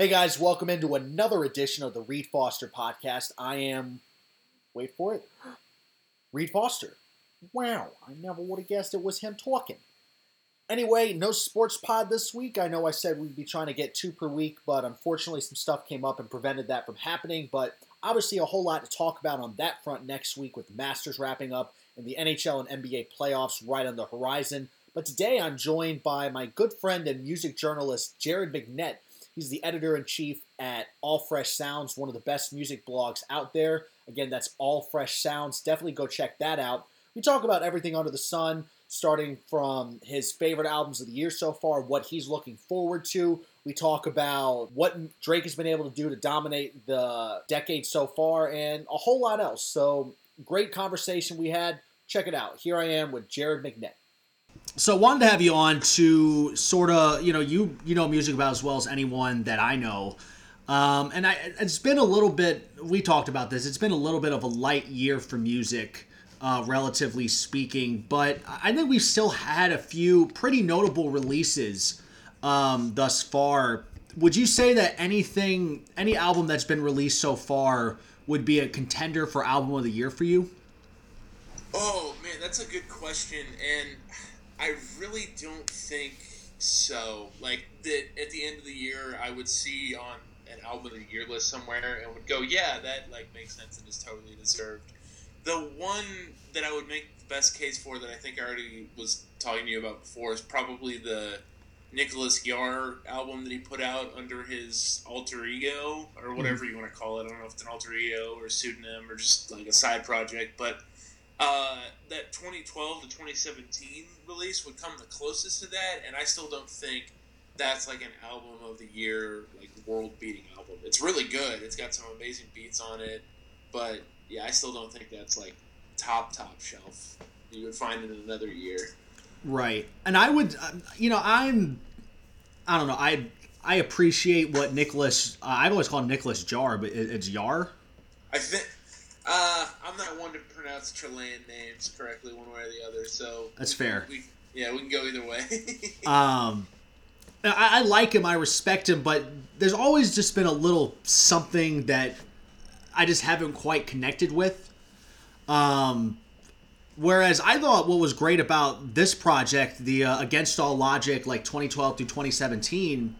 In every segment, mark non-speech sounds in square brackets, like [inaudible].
Hey guys, welcome into another edition of the Reed Foster podcast. I am, wait for it, [gasps] Reed Foster. Wow, I never would have guessed it was him talking. Anyway, no sports pod this week. I know I said we'd be trying to get two per week, but unfortunately some stuff came up and prevented that from happening. But obviously a whole lot to talk about on that front next week with Masters wrapping up and the NHL and NBA playoffs right on the horizon. But today I'm joined by my good friend and music journalist Jared McNett He's the editor in chief at All Fresh Sounds, one of the best music blogs out there. Again, that's All Fresh Sounds. Definitely go check that out. We talk about everything under the sun, starting from his favorite albums of the year so far, what he's looking forward to. We talk about what Drake has been able to do to dominate the decade so far, and a whole lot else. So, great conversation we had. Check it out. Here I am with Jared McNett so wanted to have you on to sort of you know you you know music about as well as anyone that I know. Um, and I, it's been a little bit. We talked about this. It's been a little bit of a light year for music, uh, relatively speaking. But I think we've still had a few pretty notable releases um, thus far. Would you say that anything, any album that's been released so far, would be a contender for album of the year for you? Oh man, that's a good question, and I really don't think so. Like that at the end of the year, I would see on an album of the year list somewhere and would go, yeah, that like makes sense and is totally deserved. The one that I would make the best case for that I think I already was talking to you about before is probably the Nicholas Jaar album that he put out under his alter ego or whatever mm-hmm. you want to call it. I don't know if it's an alter ego or a pseudonym or just like a side project, but uh, that 2012 to 2017 release would come the closest to that, and I still don't think that's like an album of the year, like world beating album. It's really good. It's got some amazing beats on it, but yeah, I still don't think that's like top top shelf. You would find it in another year. Right, and I would, um, you know, I'm, I don't know, I I appreciate what Nicholas. Uh, I've always called Nicholas Jar, but it's Yar. I think uh, I'm not one to pronounce Chilean names correctly one way or the other, so that's fair. We, yeah, we can go either way. [laughs] um, I, I like him, I respect him, but there's always just been a little something that I just haven't quite connected with. Um, whereas I thought what was great about this project, the uh, Against All Logic, like 2012 through 2017,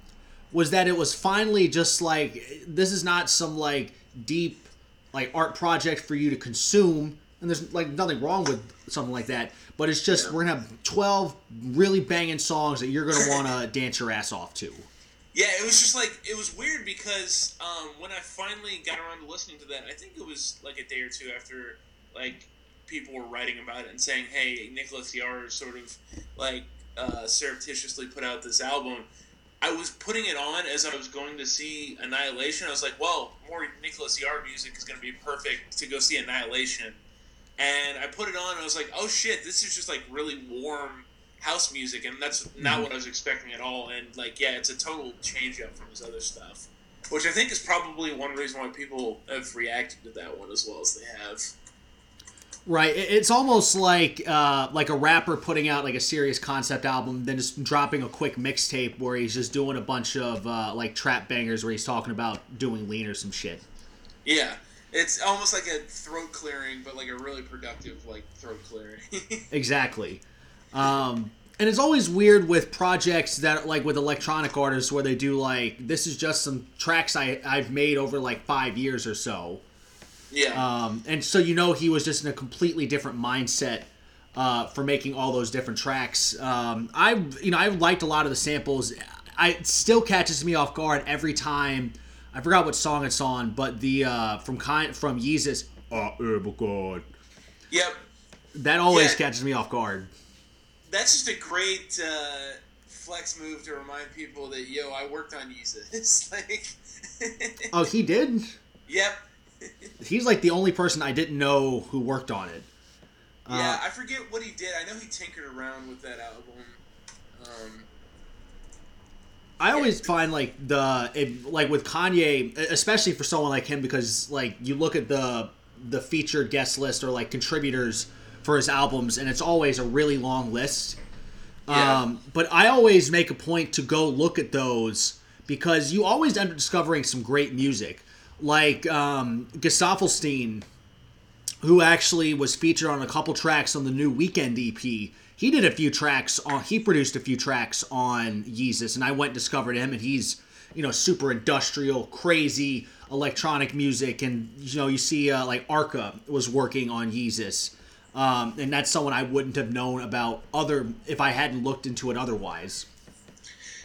was that it was finally just like this is not some like deep like art project for you to consume and there's like nothing wrong with something like that but it's just yeah. we're gonna have 12 really banging songs that you're gonna [laughs] want to dance your ass off to yeah it was just like it was weird because um, when i finally got around to listening to that i think it was like a day or two after like people were writing about it and saying hey nicholas Jaar sort of like uh, surreptitiously put out this album I was putting it on as I was going to see Annihilation. I was like, well, more Nicholas Jaar music is going to be perfect to go see Annihilation. And I put it on and I was like, oh shit, this is just like really warm house music. And that's not mm-hmm. what I was expecting at all. And like, yeah, it's a total change up from his other stuff. Which I think is probably one reason why people have reacted to that one as well as they have. Right. It's almost like uh, like a rapper putting out like a serious concept album, then just dropping a quick mixtape where he's just doing a bunch of uh, like trap bangers where he's talking about doing lean or some shit. Yeah. It's almost like a throat clearing, but like a really productive like throat clearing. [laughs] exactly. Um, and it's always weird with projects that like with electronic artists where they do like this is just some tracks I I've made over like five years or so yeah. Um, and so you know he was just in a completely different mindset uh, for making all those different tracks. Um, I you know I liked a lot of the samples. I it still catches me off guard every time. I forgot what song it's on, but the uh, from kind from Yeezus. Oh, God. Yep. That always yeah. catches me off guard. That's just a great uh, flex move to remind people that yo, I worked on Yeezus. [laughs] like. [laughs] oh, he did. Yep he's like the only person I didn't know who worked on it. Yeah, uh, I forget what he did. I know he tinkered around with that album. Um, I always find like the it, like with Kanye, especially for someone like him, because like you look at the the featured guest list or like contributors for his albums, and it's always a really long list. Yeah. Um, but I always make a point to go look at those because you always end up discovering some great music. Like um, Gesaffelstein, who actually was featured on a couple tracks on the new Weeknd EP. He did a few tracks on. He produced a few tracks on Yeezus, and I went and discovered him, and he's you know super industrial, crazy electronic music, and you know you see uh, like Arca was working on Yeezus. Um, and that's someone I wouldn't have known about other if I hadn't looked into it otherwise.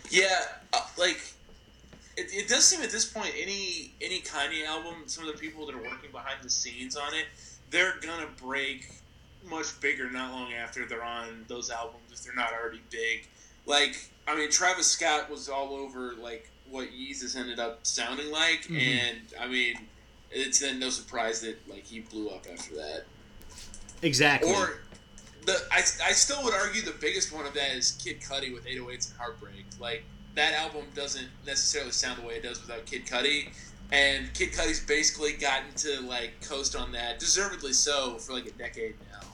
Yeah, uh, like it, it does seem at this point any any Kanye album, some of the people that are working behind the scenes on it, they're gonna break much bigger not long after they're on those albums if they're not already big. Like I mean, Travis Scott was all over like what Yeezus ended up sounding like, mm-hmm. and I mean, it's then no surprise that like he blew up after that. Exactly. Or the I, I still would argue the biggest one of that is Kid Cudi with 808s and Heartbreak. Like that album doesn't necessarily sound the way it does without Kid Cudi. And Kid Cudi's basically gotten to like coast on that, deservedly so, for like a decade now.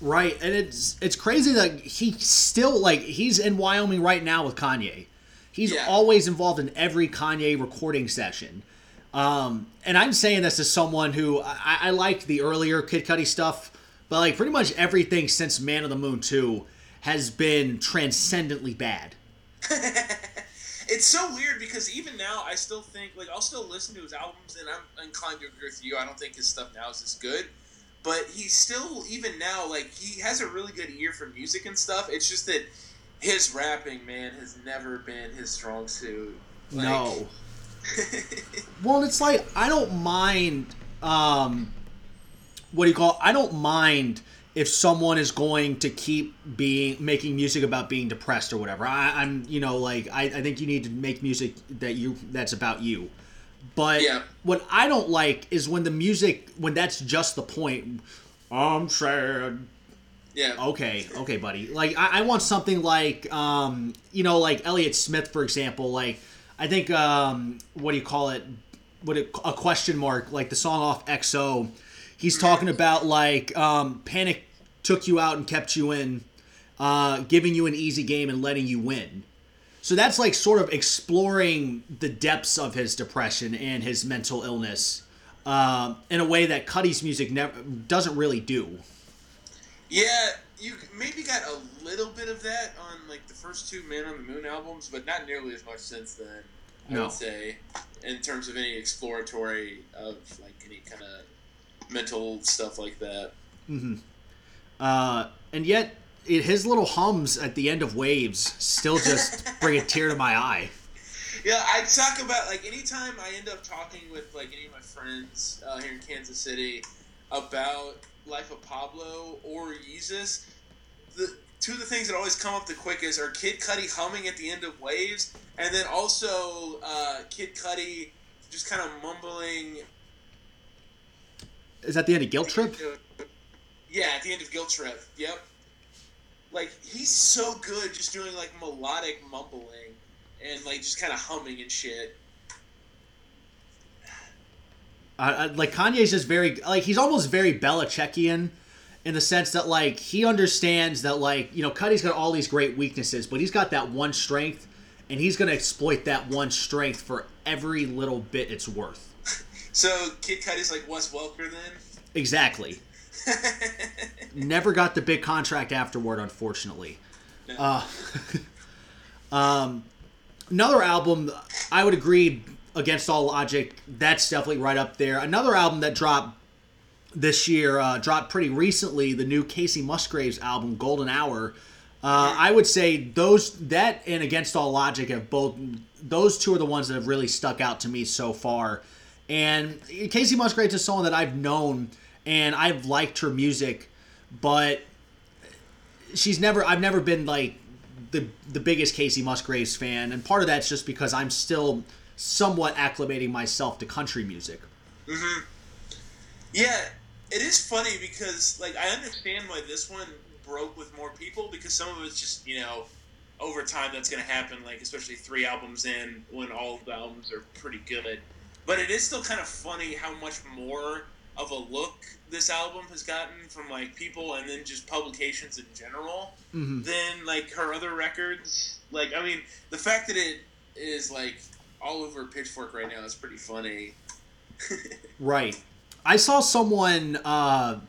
Right, and it's it's crazy that he still like he's in Wyoming right now with Kanye. He's yeah. always involved in every Kanye recording session. Um, and I'm saying this as someone who I, I liked the earlier Kid Cudi stuff, but like pretty much everything since Man of the Moon 2 has been transcendently bad. [laughs] it's so weird because even now I still think like I'll still listen to his albums and I'm inclined to agree with you. I don't think his stuff now is as good. But he's still even now like he has a really good ear for music and stuff. It's just that his rapping, man, has never been his strong suit. Like, no. [laughs] well, it's like I don't mind. Um, what do you call? It? I don't mind if someone is going to keep being making music about being depressed or whatever. I, am you know, like I, I think you need to make music that you that's about you. But yeah. what I don't like is when the music when that's just the point. I'm sad. Yeah. Okay. Okay, buddy. Like I, I want something like um, you know, like Elliott Smith, for example. Like I think um, what do you call it? What it, a question mark? Like the song off XO. He's talking about like um, panic took you out and kept you in, uh, giving you an easy game and letting you win. So that's like sort of exploring the depths of his depression and his mental illness um, in a way that Cudi's music never doesn't really do. Yeah, you maybe got a little bit of that on like the first two Man on the Moon albums, but not nearly as much since then. I no. would say, in terms of any exploratory of like any kind of mental stuff like that. Mm-hmm. Uh, and yet, it, his little hums at the end of Waves still just [laughs] bring a tear to my eye. Yeah, I talk about like anytime I end up talking with like any of my friends uh, here in Kansas City about Life of Pablo or Yeezus, the two of the things that always come up the quickest are Kid Cudi humming at the end of Waves, and then also uh, Kid Cudi just kind of mumbling. Is that the end of Guilt Trip? Yeah, at the end of Guilt Trip. Yep. Like he's so good, just doing like melodic mumbling and like just kind of humming and shit. Uh, like Kanye's just very like he's almost very Belichickian in the sense that like he understands that like you know Cudi's got all these great weaknesses, but he's got that one strength, and he's gonna exploit that one strength for every little bit it's worth. So Kid Cudi's like Wes Welker then. Exactly. [laughs] Never got the big contract afterward, unfortunately. No. Uh, [laughs] um, another album, I would agree Against All Logic, that's definitely right up there. Another album that dropped this year, uh, dropped pretty recently, the new Kacey Musgraves album, Golden Hour. Uh, I would say those that and Against All Logic have both those two are the ones that have really stuck out to me so far. And Kacey Musgraves is someone that I've known and I've liked her music, but she's never I've never been like the the biggest Kacey Musgraves fan, and part of that's just because I'm still somewhat acclimating myself to country music. Mm-hmm. Yeah, it is funny because like I understand why this one broke with more people because some of it's just you know over time that's going to happen like especially three albums in when all the albums are pretty good but it is still kind of funny how much more of a look this album has gotten from like people and then just publications in general mm-hmm. than like her other records like i mean the fact that it is like all over Pitchfork right now. is pretty funny. [laughs] right. I saw someone. Uh,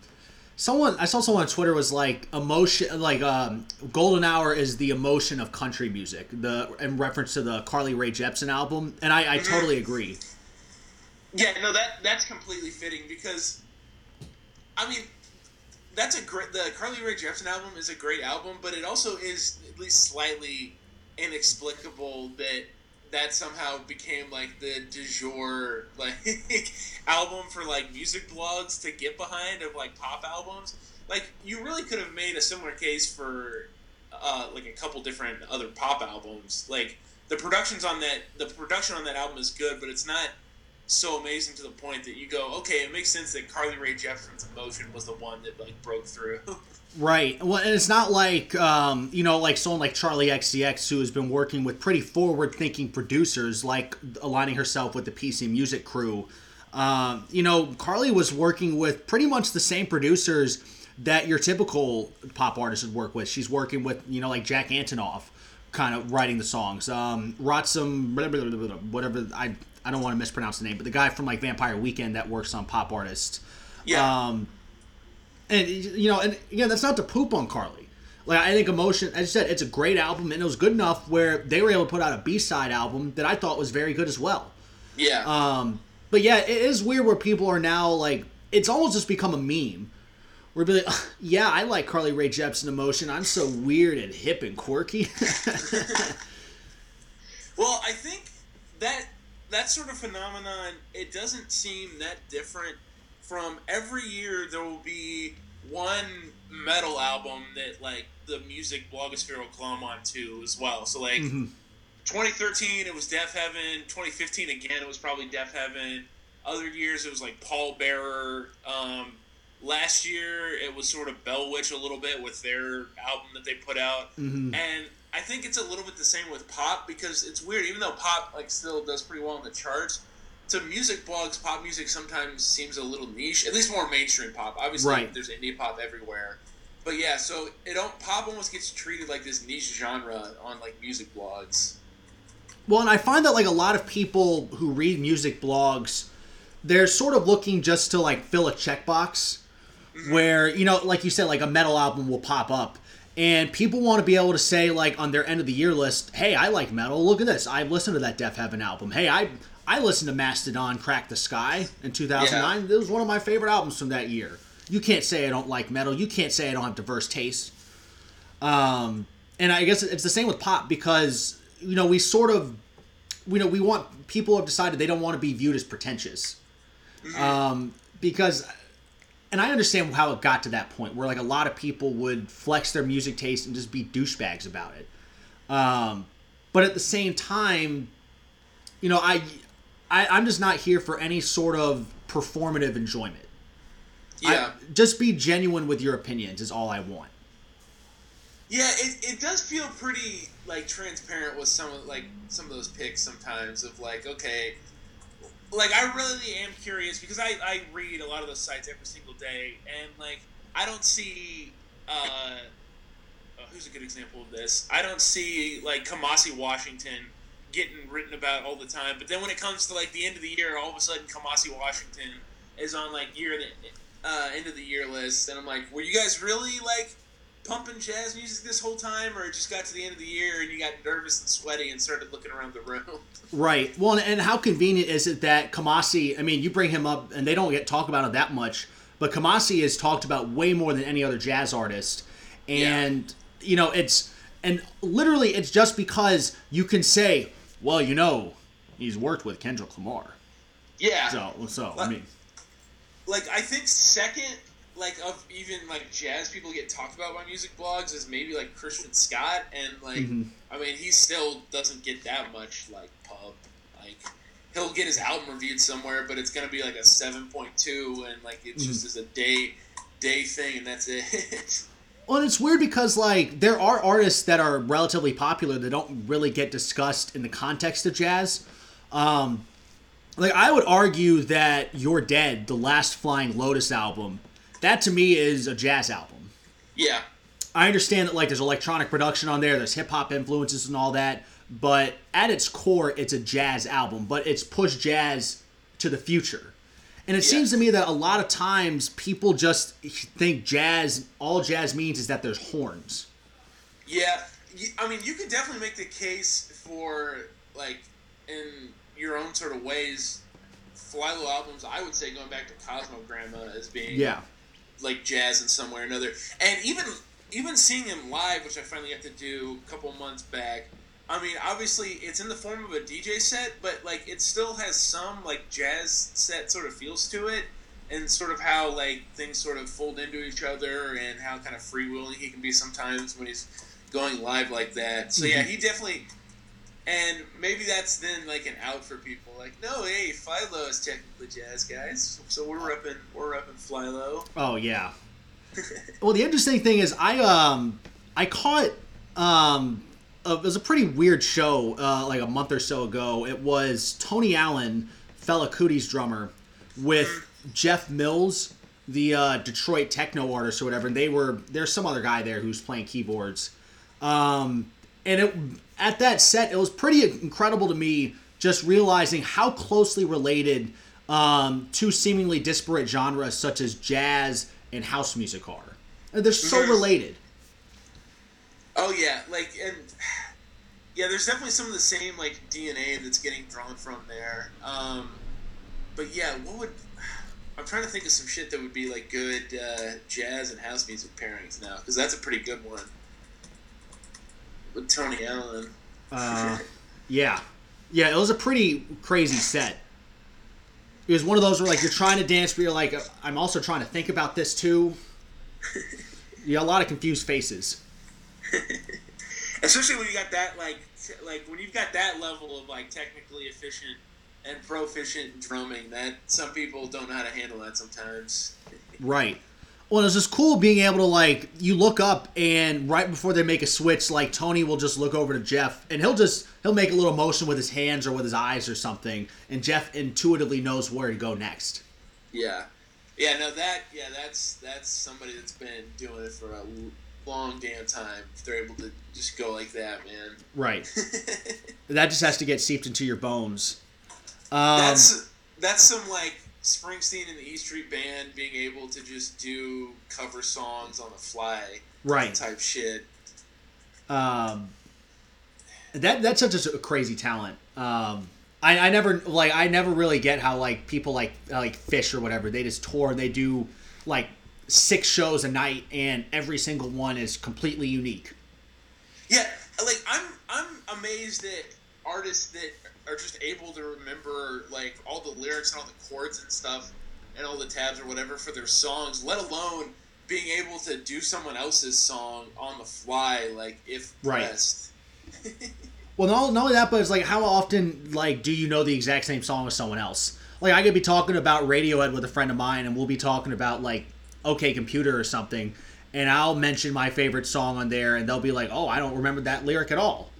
someone I saw someone on Twitter was like emotion like um, Golden Hour is the emotion of country music the in reference to the Carly Rae Jepsen album and I, I totally agree. Yeah, no that that's completely fitting because I mean that's a great the Carly Rae Jepsen album is a great album but it also is at least slightly inexplicable that that somehow became like the du jour [laughs] like album for like music blogs to get behind of like pop albums. Like you really could have made a similar case for uh, like a couple different other pop albums. Like the productions on that the production on that album is good, but it's not so amazing to the point that you go, okay, it makes sense that Carly Rae Jepsen's emotion was the one that like broke through. [laughs] Right. Well, and it's not like um, you know, like someone like Charli XCX who has been working with pretty forward-thinking producers, like aligning herself with the PC Music crew. Um, you know, Carly was working with pretty much the same producers that your typical pop artist would work with. She's working with you know like Jack Antonoff, kind of writing the songs. Um, blah, whatever. I I don't want to mispronounce the name, but the guy from like Vampire Weekend that works on pop artists. Yeah. Um, and you know, and again, that's not to poop on Carly. Like I think Emotion, as I said, it's a great album, and it was good enough where they were able to put out a B side album that I thought was very good as well. Yeah. Um, but yeah, it is weird where people are now like, it's almost just become a meme. We're like, [laughs] yeah, I like Carly Rae Jepsen Emotion. I'm so weird and hip and quirky. [laughs] well, I think that that sort of phenomenon it doesn't seem that different from every year there will be one metal album that like the music blogosphere will glom onto as well. So like mm-hmm. 2013 it was Deafheaven, 2015 again it was probably Deafheaven. Other years it was like Pallbearer. Um, last year it was sort of Bell Witch a little bit with their album that they put out, mm-hmm. and I think it's a little bit the same with pop because it's weird. Even though pop like still does pretty well in the charts, to music blogs, pop music sometimes seems a little niche. At least more mainstream pop. Obviously, right. there's indie pop everywhere. But yeah, so it don't pop almost gets treated like this niche genre on like music blogs. Well, and I find that like a lot of people who read music blogs, they're sort of looking just to like fill a checkbox, mm-hmm. where you know, like you said, like a metal album will pop up, and people want to be able to say like on their end of the year list, "Hey, I like metal. Look at this. I listened to that Deafheaven album. Hey, I I listened to Mastodon Crack the Skye in 2009. Yeah. It was one of my favorite albums from that year. You can't say I don't like metal. You can't say I don't have diverse tastes. Um, and I guess it's the same with pop because you know we sort of, you know, we want people have decided they don't want to be viewed as pretentious, mm-hmm. um, because, and I understand how it got to that point where like a lot of people would flex their music taste and just be douchebags about it. Um, but at the same time, you know, I I, I'm just not here for any sort of performative enjoyment. Yeah. I, just be genuine with your opinions is all I want. Yeah, it, it does feel pretty like transparent with some of like some of those picks sometimes of like okay, like I really am curious because I I read a lot of those sites every single day and like I don't see uh, oh, who's a good example of this I don't see like Kamasi Washington getting written about all the time. But then when it comes to like the end of the year, all of a sudden Kamasi Washington is on like year the uh, end of the year list, and I'm like, were you guys really like pumping jazz music this whole time, or it just got to the end of the year and you got nervous and sweaty and started looking around the room? [laughs] Right. Well, and how convenient is it that Kamasi? I mean, you bring him up, and they don't get talk about it that much, but Kamasi is talked about way more than any other jazz artist, and yeah. you know it's and literally it's just because you can say well, you know, he's worked with Kendrick Lamar. Yeah. So, so I mean, like I think second, like of even like jazz people get talked about by music blogs is maybe like Christian Scott, and like mm-hmm. I mean he still doesn't get that much like pub. Like he'll get his album reviewed somewhere, but it's gonna be like a seven point two, and like it mm-hmm. just is a day day thing, and that's it. [laughs] Well, and it's weird because like there are artists that are relatively popular that don't really get discussed in the context of jazz. Um, like I would argue that "You're Dead," the last Flying Lotus album, that to me is a jazz album. Yeah. I understand that like there's electronic production on there, there's hip hop influences and all that, but at its core, it's a jazz album, but it's pushed jazz to the future. And it Yeah. seems to me that a lot of times people just think jazz, all jazz means is that there's horns. Yeah, I mean, you could definitely make the case for like in your own sort of ways. FlyLo albums, I would say, going back to Cosmogramma as being Yeah. Like jazz in some way or another, and even even seeing him live, which I finally got to do a couple months back. I mean, obviously, it's in the form of a DJ set, but like it still has some like jazz set sort of feels to it, and sort of how like things sort of fold into each other, and how kind of freewheeling he can be sometimes when he's going live like that. So yeah, mm-hmm. he definitely. And maybe that's then like an out for people. Like, no, hey, FlyLo is technically jazz, guys. So we're repping, we're repping FlyLo. Oh yeah. [laughs] well, the interesting thing is, I um I caught um uh, it was a pretty weird show uh, like a month or so ago. It was Tony Allen, Fela Kuti's drummer, with Jeff Mills, the uh, Detroit techno artist or whatever. And they were there's some other guy there who's playing keyboards. Um, and it at that set, it was pretty incredible to me just realizing how closely related um, two seemingly disparate genres such as jazz and house music are. They're so Mhm. related. Oh yeah, like and yeah, there's definitely some of the same like DNA that's getting drawn from there. Um, but yeah, what would I'm trying to think of some shit that would be like good uh, jazz and house music pairings now because that's a pretty good one with Tony Allen. Uh, yeah, yeah, it was a pretty crazy set. It was one of those where like you're trying to dance, but you're like, I'm also trying to think about this too. [laughs] You got a lot of confused faces. [laughs] Especially when you got that like t- like when you've got that level of like technically efficient and proficient drumming that some people don't know how to handle that sometimes. Right. Well, it's just cool being able to like you look up and right before they make a switch, like Tony will just look over to Jeff and he'll just he'll make a little motion with his hands or with his eyes or something, and Jeff intuitively knows where to go next. Yeah, yeah. No, that yeah, that's that's somebody that's been doing it for a long damn time. If they're able to just go like that, man. Right. [laughs] that just has to get seeped into your bones. Um, that's that's some like Springsteen and the E Street Band being able to just do cover songs on the fly right. type shit. Um, that that's such a crazy talent. Um, I, I never like I never really get how like people like like Phish or whatever they just tour and they do like six shows a night and every single one is completely unique. Yeah, like I'm I'm amazed at artists that are just able to remember like all the lyrics and all the chords and stuff and all the tabs or whatever for their songs, let alone being able to do someone else's song on the fly, like if Right. pressed. [laughs] Well, not, not only that, but it's like how often like do you know the exact same song as someone else? Like I could be talking about Radiohead with a friend of mine, and we'll be talking about like OK Computer or something, and I'll mention my favorite song on there, and they'll be like, "Oh, I don't remember that lyric at all."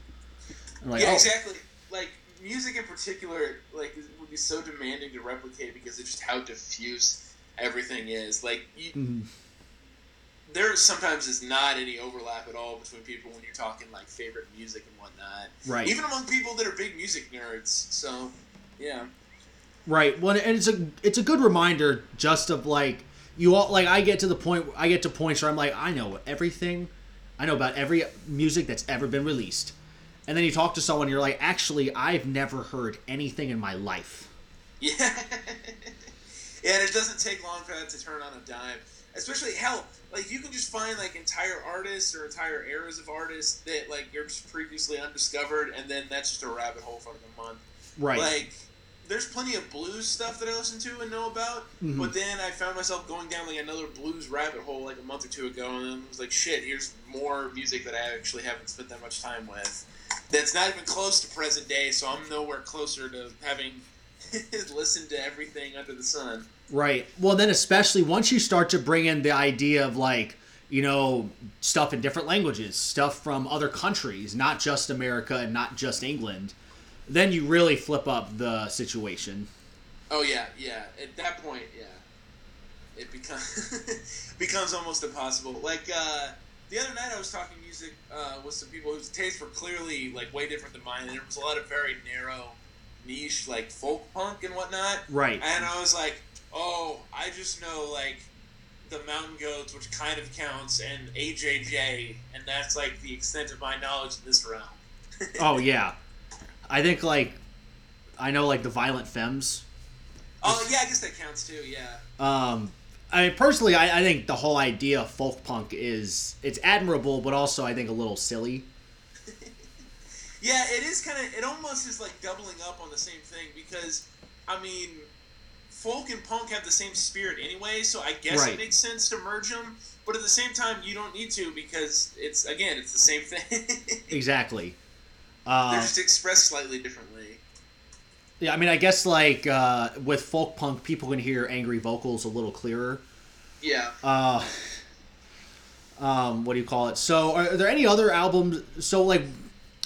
I'm like, yeah, "Oh, exactly. Like music in particular, like would be so demanding to replicate because of just how diffuse everything is. Like you, mhm. there sometimes is not any overlap at all between people when you're talking like favorite music and whatnot. Right. Even among people that are big music nerds. So, yeah. Right. Well, and it's a it's a good reminder just of like you all like I get to the point I get to points where I'm like I know everything, I know about every music that's ever been released, and then you talk to someone you're like actually I've never heard anything in my life. Yeah. [laughs] yeah, and it doesn't take long for that to turn on a dime. Especially hell, like you can just find like entire artists or entire eras of artists that like you're just previously undiscovered, and then that's just a rabbit hole for like a month. Right. Like, there's plenty of blues stuff that I listen to and know about, Mhm. but then I found myself going down like another blues rabbit hole like a month or two ago, and I was like, shit, here's more music that I actually haven't spent that much time with. That's not even close to present day, so I'm nowhere closer to having [laughs] listened to everything under the sun. Right. Well, then especially once you start to bring in the idea of like you know stuff in different languages, stuff from other countries, not just America and not just England, then you really flip up the situation. Oh yeah, yeah. At that point, yeah, it becomes [laughs] becomes almost impossible. Like uh, the other night I was talking music uh, with some people whose tastes were clearly like way different than mine, and there was a lot of very narrow, niche like folk punk and whatnot. Right. And I was like, oh, I just know like the Mountain Goats, which kind of counts, and AJJ, and that's like the extent of my knowledge in this realm. [laughs] oh yeah, I think like I know like the Violent Femmes. Oh yeah, I guess that counts too. Yeah. Um, I mean, personally, I, I think the whole idea of folk punk is it's admirable, but also I think a little silly. [laughs] Yeah, it is kind of. It almost is like doubling up on the same thing because, I mean, folk and punk have the same spirit anyway, so I guess Right. it makes sense to merge them. But at the same time, you don't need to because it's again, it's the same thing. [laughs] Exactly. They're Uh, just expressed slightly differently. Yeah, I mean, I guess like uh, with folk punk, people can hear angry vocals a little clearer. Yeah. Uh, um, what do you call it? So, are, are there any other albums? So, like,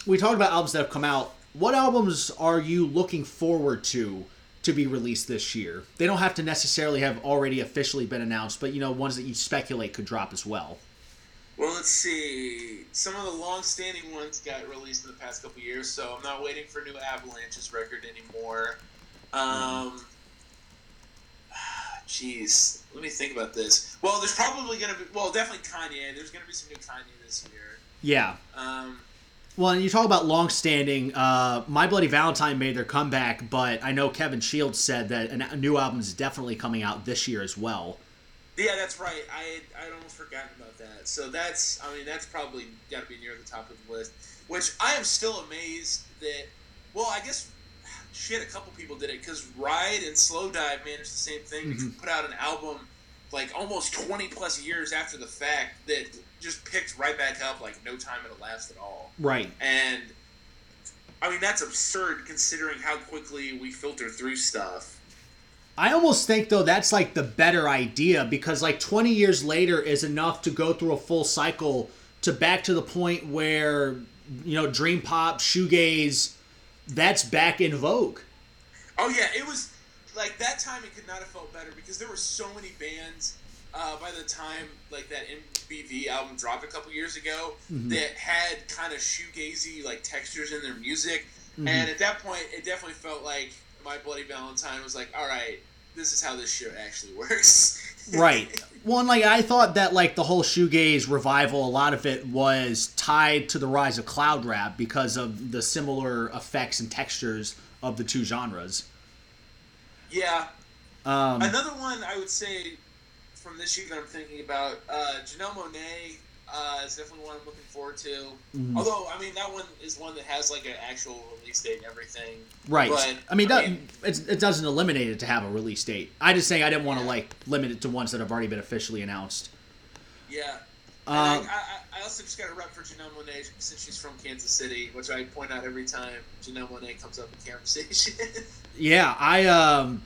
we talked about albums that have come out. What albums are you looking forward to to be released this year? They don't have to necessarily have already officially been announced, but you know, ones that you speculate could drop as well. Well, let's see. Some of the long-standing ones got released in the past couple years, so I'm not waiting for new Avalanche's record anymore. Um, [sighs] jeez, let me think about this. Well, there's probably gonna be. Well, definitely Kanye. There's gonna be some new Kanye this year. Yeah. Um, Well, and you talk about long-standing. Uh, My Bloody Valentine made their comeback, but I know Kevin Shields said that a new album is definitely coming out this year as well. Yeah, that's right. I I'd almost forgotten about that. So that's. I mean, that's probably got to be near the top of the list. Which I am still amazed that. Well, I guess. Shit, a couple people did it because Ride and Slowdive managed the same thing. Mhm. Put out an album like almost 20 plus years after the fact that just picked right back up like no time had elapsed at all. Right. And I mean, that's absurd considering how quickly we filter through stuff. I almost think though that's like the better idea because like 20 years later is enough to go through a full cycle to back to the point where you know dream pop, shoegaze, that's back in vogue. Oh yeah, it was like that time. It could not have felt better because there were so many bands. Uh, by the time like that MBV album dropped a couple years ago, that had kind of shoegazy like textures in their music, and at that point, it definitely felt like My Bloody Valentine was like, all right, this is how this shit actually [laughs] works. Right. Well, and like I thought that like the whole shoegaze revival, a lot of it was tied to the rise of cloud rap because of the similar effects and textures of the two genres. yeah. Um, Another one I would say from this year that I'm thinking about, uh, Janelle Monae uh, is definitely one I'm looking forward to. Mhm. Although, I mean, that one is one that has like an actual release date and everything. Right. But, I mean, I mean- it's, it doesn't eliminate it to have a release date. I just saying I didn't want to Yeah. like limit it to ones that have already been officially announced. Yeah. Uh, I, I, I also just got a rep for Janelle Monae since she's from Kansas City, which I point out every time Janelle Monae comes up in conversation. [laughs] yeah, I um,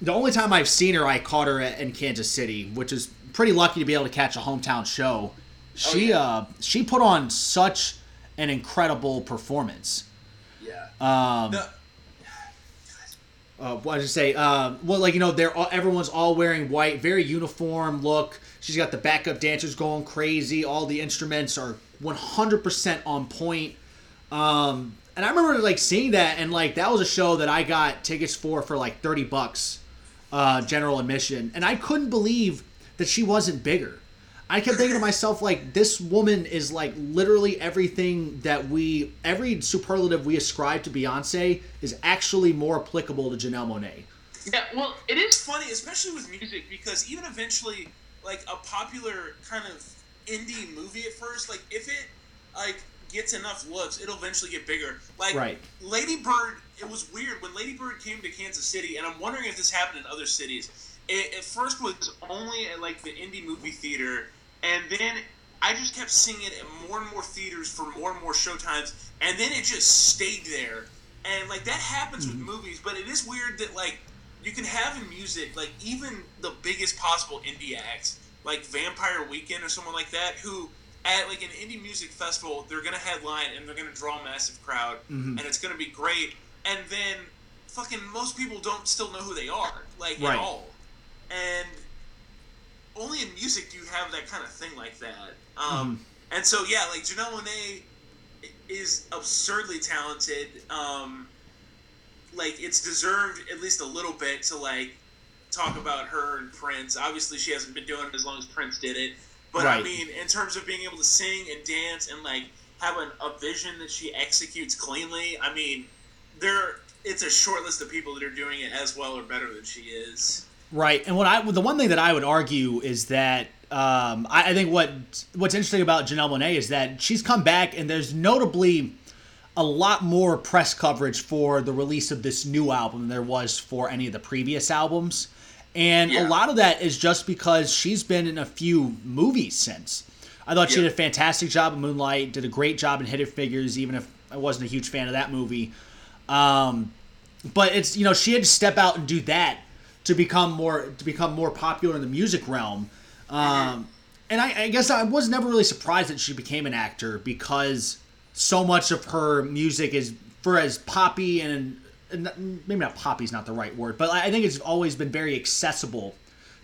the only time I've seen her, I caught her at, in Kansas City, which is pretty lucky to be able to catch a hometown show. She yeah. uh, she put on such an incredible performance. yeah. Um, No, [sighs] uh, what did I say? Uh, well, like you know, they're all, everyone's all wearing white, very uniform look. She's got the backup dancers going crazy. All the instruments are 100% on point. Um, and I remember like seeing that, and like that was a show that I got tickets for for like 30 bucks, uh, general admission, and I couldn't believe that she wasn't bigger. I kept thinking to myself, like, this woman is like literally everything that we, every superlative we ascribe to Beyonce is actually more applicable to Janelle Monae. Yeah, well, it is funny, especially with music, because even eventually, like a popular kind of indie movie at first, like if it like gets enough looks, it'll eventually get bigger. Like Right. Lady Bird, it was weird when Lady Bird came to Kansas City, and I'm wondering if this happened in other cities. It at first was only at like the indie movie theater, and then I just kept seeing it at more and more theaters for more and more showtimes, and then it just stayed there. And like that happens with mm-hmm. movies, but it is weird that like you can have in music like even the biggest possible indie acts like Vampire Weekend or someone like that who at like an indie music festival they're gonna headline and they're gonna draw a massive crowd mm-hmm. and it's gonna be great and then fucking most people don't still know who they are like Right. at all and only in music do you have that kind of thing like that um, And so yeah, like Janelle Monae is absurdly talented. Um, like it's deserved at least a little bit to like talk about her and Prince. Obviously, she hasn't been doing it as long as Prince did it. But right. I mean, in terms of being able to sing and dance and like have an, a vision that she executes cleanly, I mean, there it's a short list of people that are doing it as well or better than she is. Right, and what I the one thing that I would argue is that um, I, I, think what what's interesting about Janelle Monae is that she's come back and there's notably a lot more press coverage for the release of this new album than there was for any of the previous albums. And yeah. a lot of that is just because she's been in a few movies since. I thought yeah. she did a fantastic job in Moonlight, did a great job in Hidden Figures, even if I wasn't a huge fan of that movie. Um, but it's you know she had to step out and do that to become more to become more popular in the music realm. Um, and I, I guess I was never really surprised that she became an actor because so much of her music is for as poppy and, and maybe not poppy is not the right word, but I think it's always been very accessible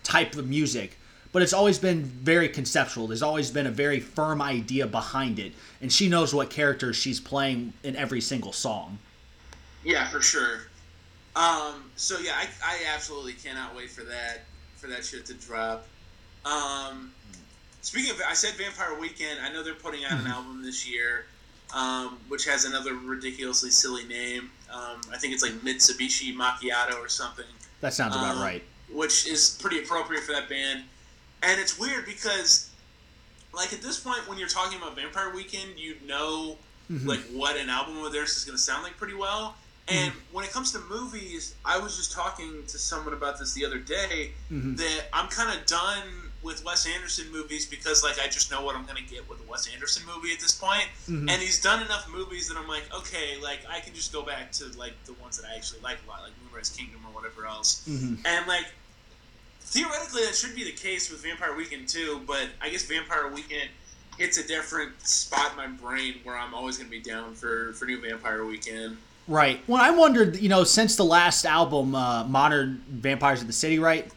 type of music. But it's always been very conceptual. There's always been a very firm idea behind it, and she knows what characters she's playing in every single song. Yeah, for sure. Um, so yeah, I, I absolutely cannot wait for that for that shit to drop. Um, speaking of, I said Vampire Weekend. I know they're putting out an mm-hmm. album this year, um, which has another ridiculously silly name. Um, I think it's like Mitsubishi Macchiato or something. That sounds about um, right. Which is pretty appropriate for that band. And it's weird because, like at this point, when you're talking about Vampire Weekend, you know, mm-hmm. like what an album of theirs is going to sound like pretty well. And mm-hmm. when it comes to movies, I was just talking to someone about this the other day mm-hmm. that I'm kind of done with Wes Anderson movies because like I just know what I'm gonna get with a Wes Anderson movie at this point. Mm-hmm. And he's done enough movies that I'm like, okay, like I can just go back to like the ones that I actually like a lot, like Moonrise Kingdom or whatever else. Mm-hmm. And like theoretically that should be the case with Vampire Weekend too, but I guess Vampire Weekend hits a different spot in my brain where I'm always gonna be down for for new Vampire Weekend. Right. Well, I wondered, you know, since the last album, uh, Modern Vampires of the City, right?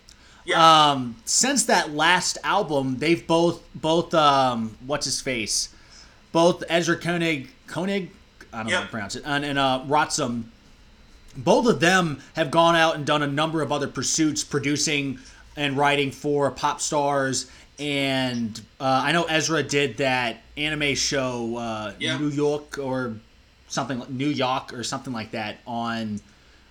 Yeah. Um, since that last album, they've both both um, what's his face, both Ezra Koenig Koenig, I don't yep. know how to pronounce it, and, and uh, Rostam, both of them have gone out and done a number of other pursuits, producing and writing for pop stars. And uh, I know Ezra did that anime show, uh, yep. Neo Yokio or something like Neo Yokio or something like that on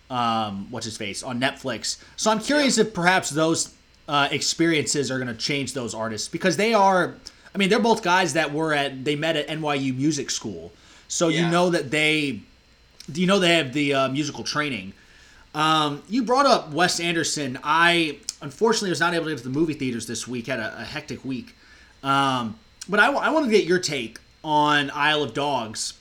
um, what's his face on Netflix. So I'm curious yeah. if perhaps those uh, experiences are going to change those artists because they are. I mean, they're both guys that were at they met at NYU Music School, so yeah. you know that they, you know they have the uh, musical training. Um, you brought up Wes Anderson. I unfortunately was not able to get to the movie theaters this week. Had a, a hectic week, um, but I, I want to get your take on Isle of Dogs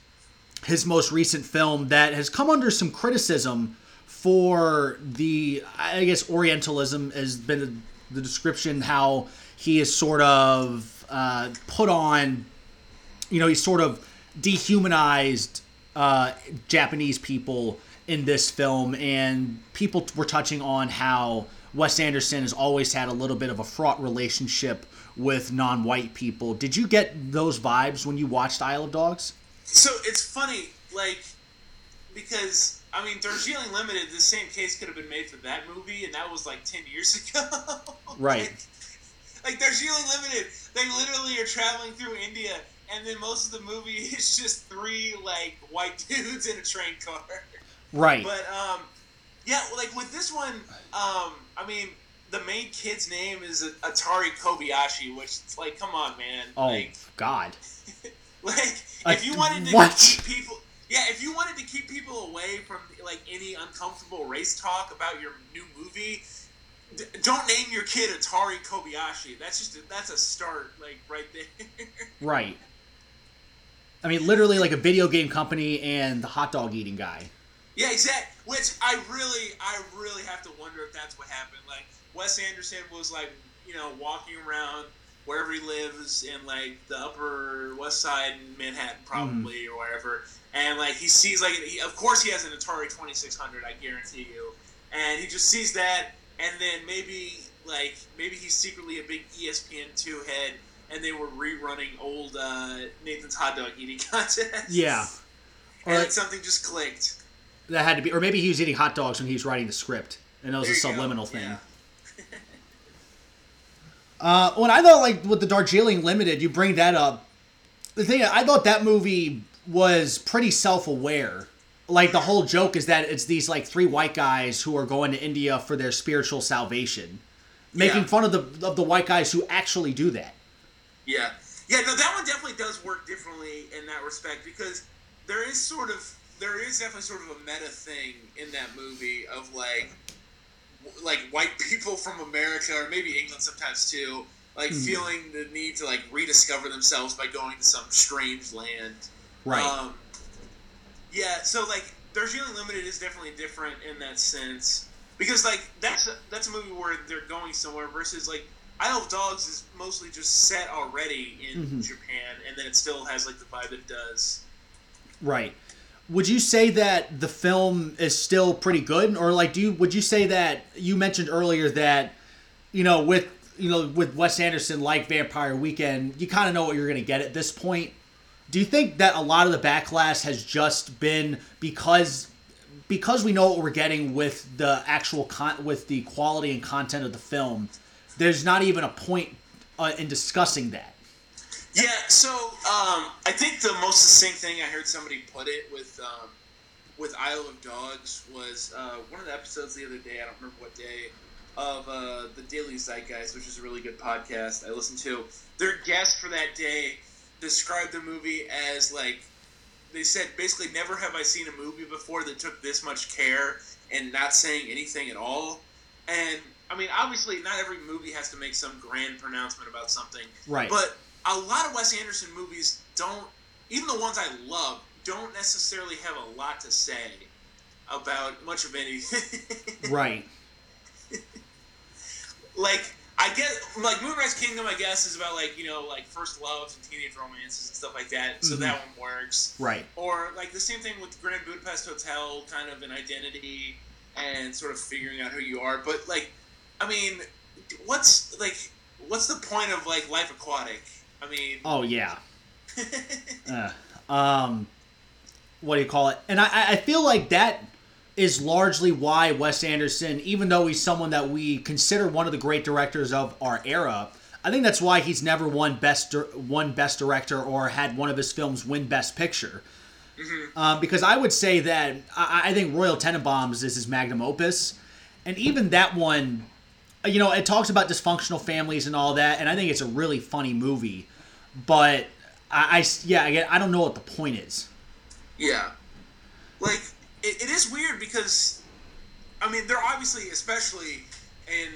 his most recent film that has come under some criticism for the I guess Orientalism has been the, description how he is sort of uh, put on, you know, he's sort of dehumanized uh, Japanese people in this film, and people were touching on how Wes Anderson has always had a little bit of a fraught relationship with non-white people. Did you get those vibes when you watched Isle of Dogs? So it's funny, like, because I mean, Darjeeling Limited, the same case could have been made for that movie, and that was like ten years ago. [laughs] right. like, like Darjeeling Limited, they literally are traveling through India, and then most of the movie [laughs] is just three like white [laughs] dudes in a train car. Right. But um, yeah, like with this one, um, I mean, the main kid's name is Atari Kobayashi, which like, come on, man. Oh like, God. Like, if you wanted to what? keep people, yeah, if you wanted to keep people away from like any uncomfortable race talk about your new movie, d- don't name your kid Atari Kobayashi. That's just a, that's a start, like right there. [laughs] right. I mean, literally, like a video game company and the hot dog eating guy. Yeah, exactly. Which I really, I really have to wonder if that's what happened. Like Wes Anderson was like, you know, walking around wherever he lives in like the Upper West Side in Manhattan, probably mm. or wherever. And like he sees like, he, of course he has an Atari Twenty Six Hundred, I guarantee you. And he just sees that, and then maybe like maybe he's secretly a big ESPN two head, and they were rerunning old uh, Nathan's hot dog eating [laughs] contest. Yeah. Or and like, something just clicked. that had to be, or maybe he was eating hot dogs when he was writing the script, and that was There a you go. subliminal thing. Yeah. Uh, when I thought like with the Darjeeling Limited, you bring that up. The thing I thought that movie was pretty self-aware. Like the whole joke is that it's these like three white guys who are going to India for their spiritual salvation, making Yeah. fun of the of the white guys who actually do that. Yeah. Yeah, no, that one definitely does work differently in that respect because there is sort of there is definitely sort of a meta thing in that movie of like like white people from America or maybe England sometimes too, like Mhm. feeling the need to like rediscover themselves by going to some strange land. Right. Um, yeah, so like Darjeeling Limited is definitely different in that sense because like that's a, that's a movie where they're going somewhere versus like Isle of Dogs is mostly just set already in Mhm. Japan and then it still has like the vibe it does. Right. Would you say that the film is still pretty good, or like do you would you say that you mentioned earlier that you know with you know with Wes Anderson like Vampire Weekend, you kind of know what you're going to get at this point. Do you think that a lot of the backlash has just been because because we know what we're getting with the actual con- with the quality and content of the film? There's not even a point uh, in discussing that. Yeah, so um, I think the most succinct thing I heard somebody put it with um, with Isle of Dogs was uh, one of the episodes the other day. I don't remember what day of uh, the Daily Zeitgeist, which is a really good podcast I listen to. Their guest for that day described the movie as like they said basically never have I seen a movie before that took this much care and not saying anything at all. And I mean, obviously, not every movie has to make some grand pronouncement about something. Right. But a lot of Wes Anderson movies don't, even the ones I love, don't necessarily have a lot to say about much of anything. [laughs] right. like, I get, like, Moonrise Kingdom, I guess, is about, like, you know, like first loves and teenage romances and stuff like that. So Mhm. that one works. Right. Or, like, the same thing with Grand Budapest Hotel, kind of an identity and sort of figuring out who you are. But, like, I mean, what's, like, what's the point of, like, Life Aquatic? I mean, Oh yeah. [laughs] Uh, um, what do you call it? And I, I feel like that is largely why Wes Anderson, even though he's someone that we consider one of the great directors of our era, I think that's why he's never won best won best director or had one of his films win best picture. Um, because I would say that I, I think Royal Tenenbaums is his magnum opus, and even that one, you know, it talks about dysfunctional families and all that, and I think it's a really funny movie. But I, I yeah, again, I don't know what the point is. Yeah. Like, it, it is weird because, I mean, they're obviously, especially in,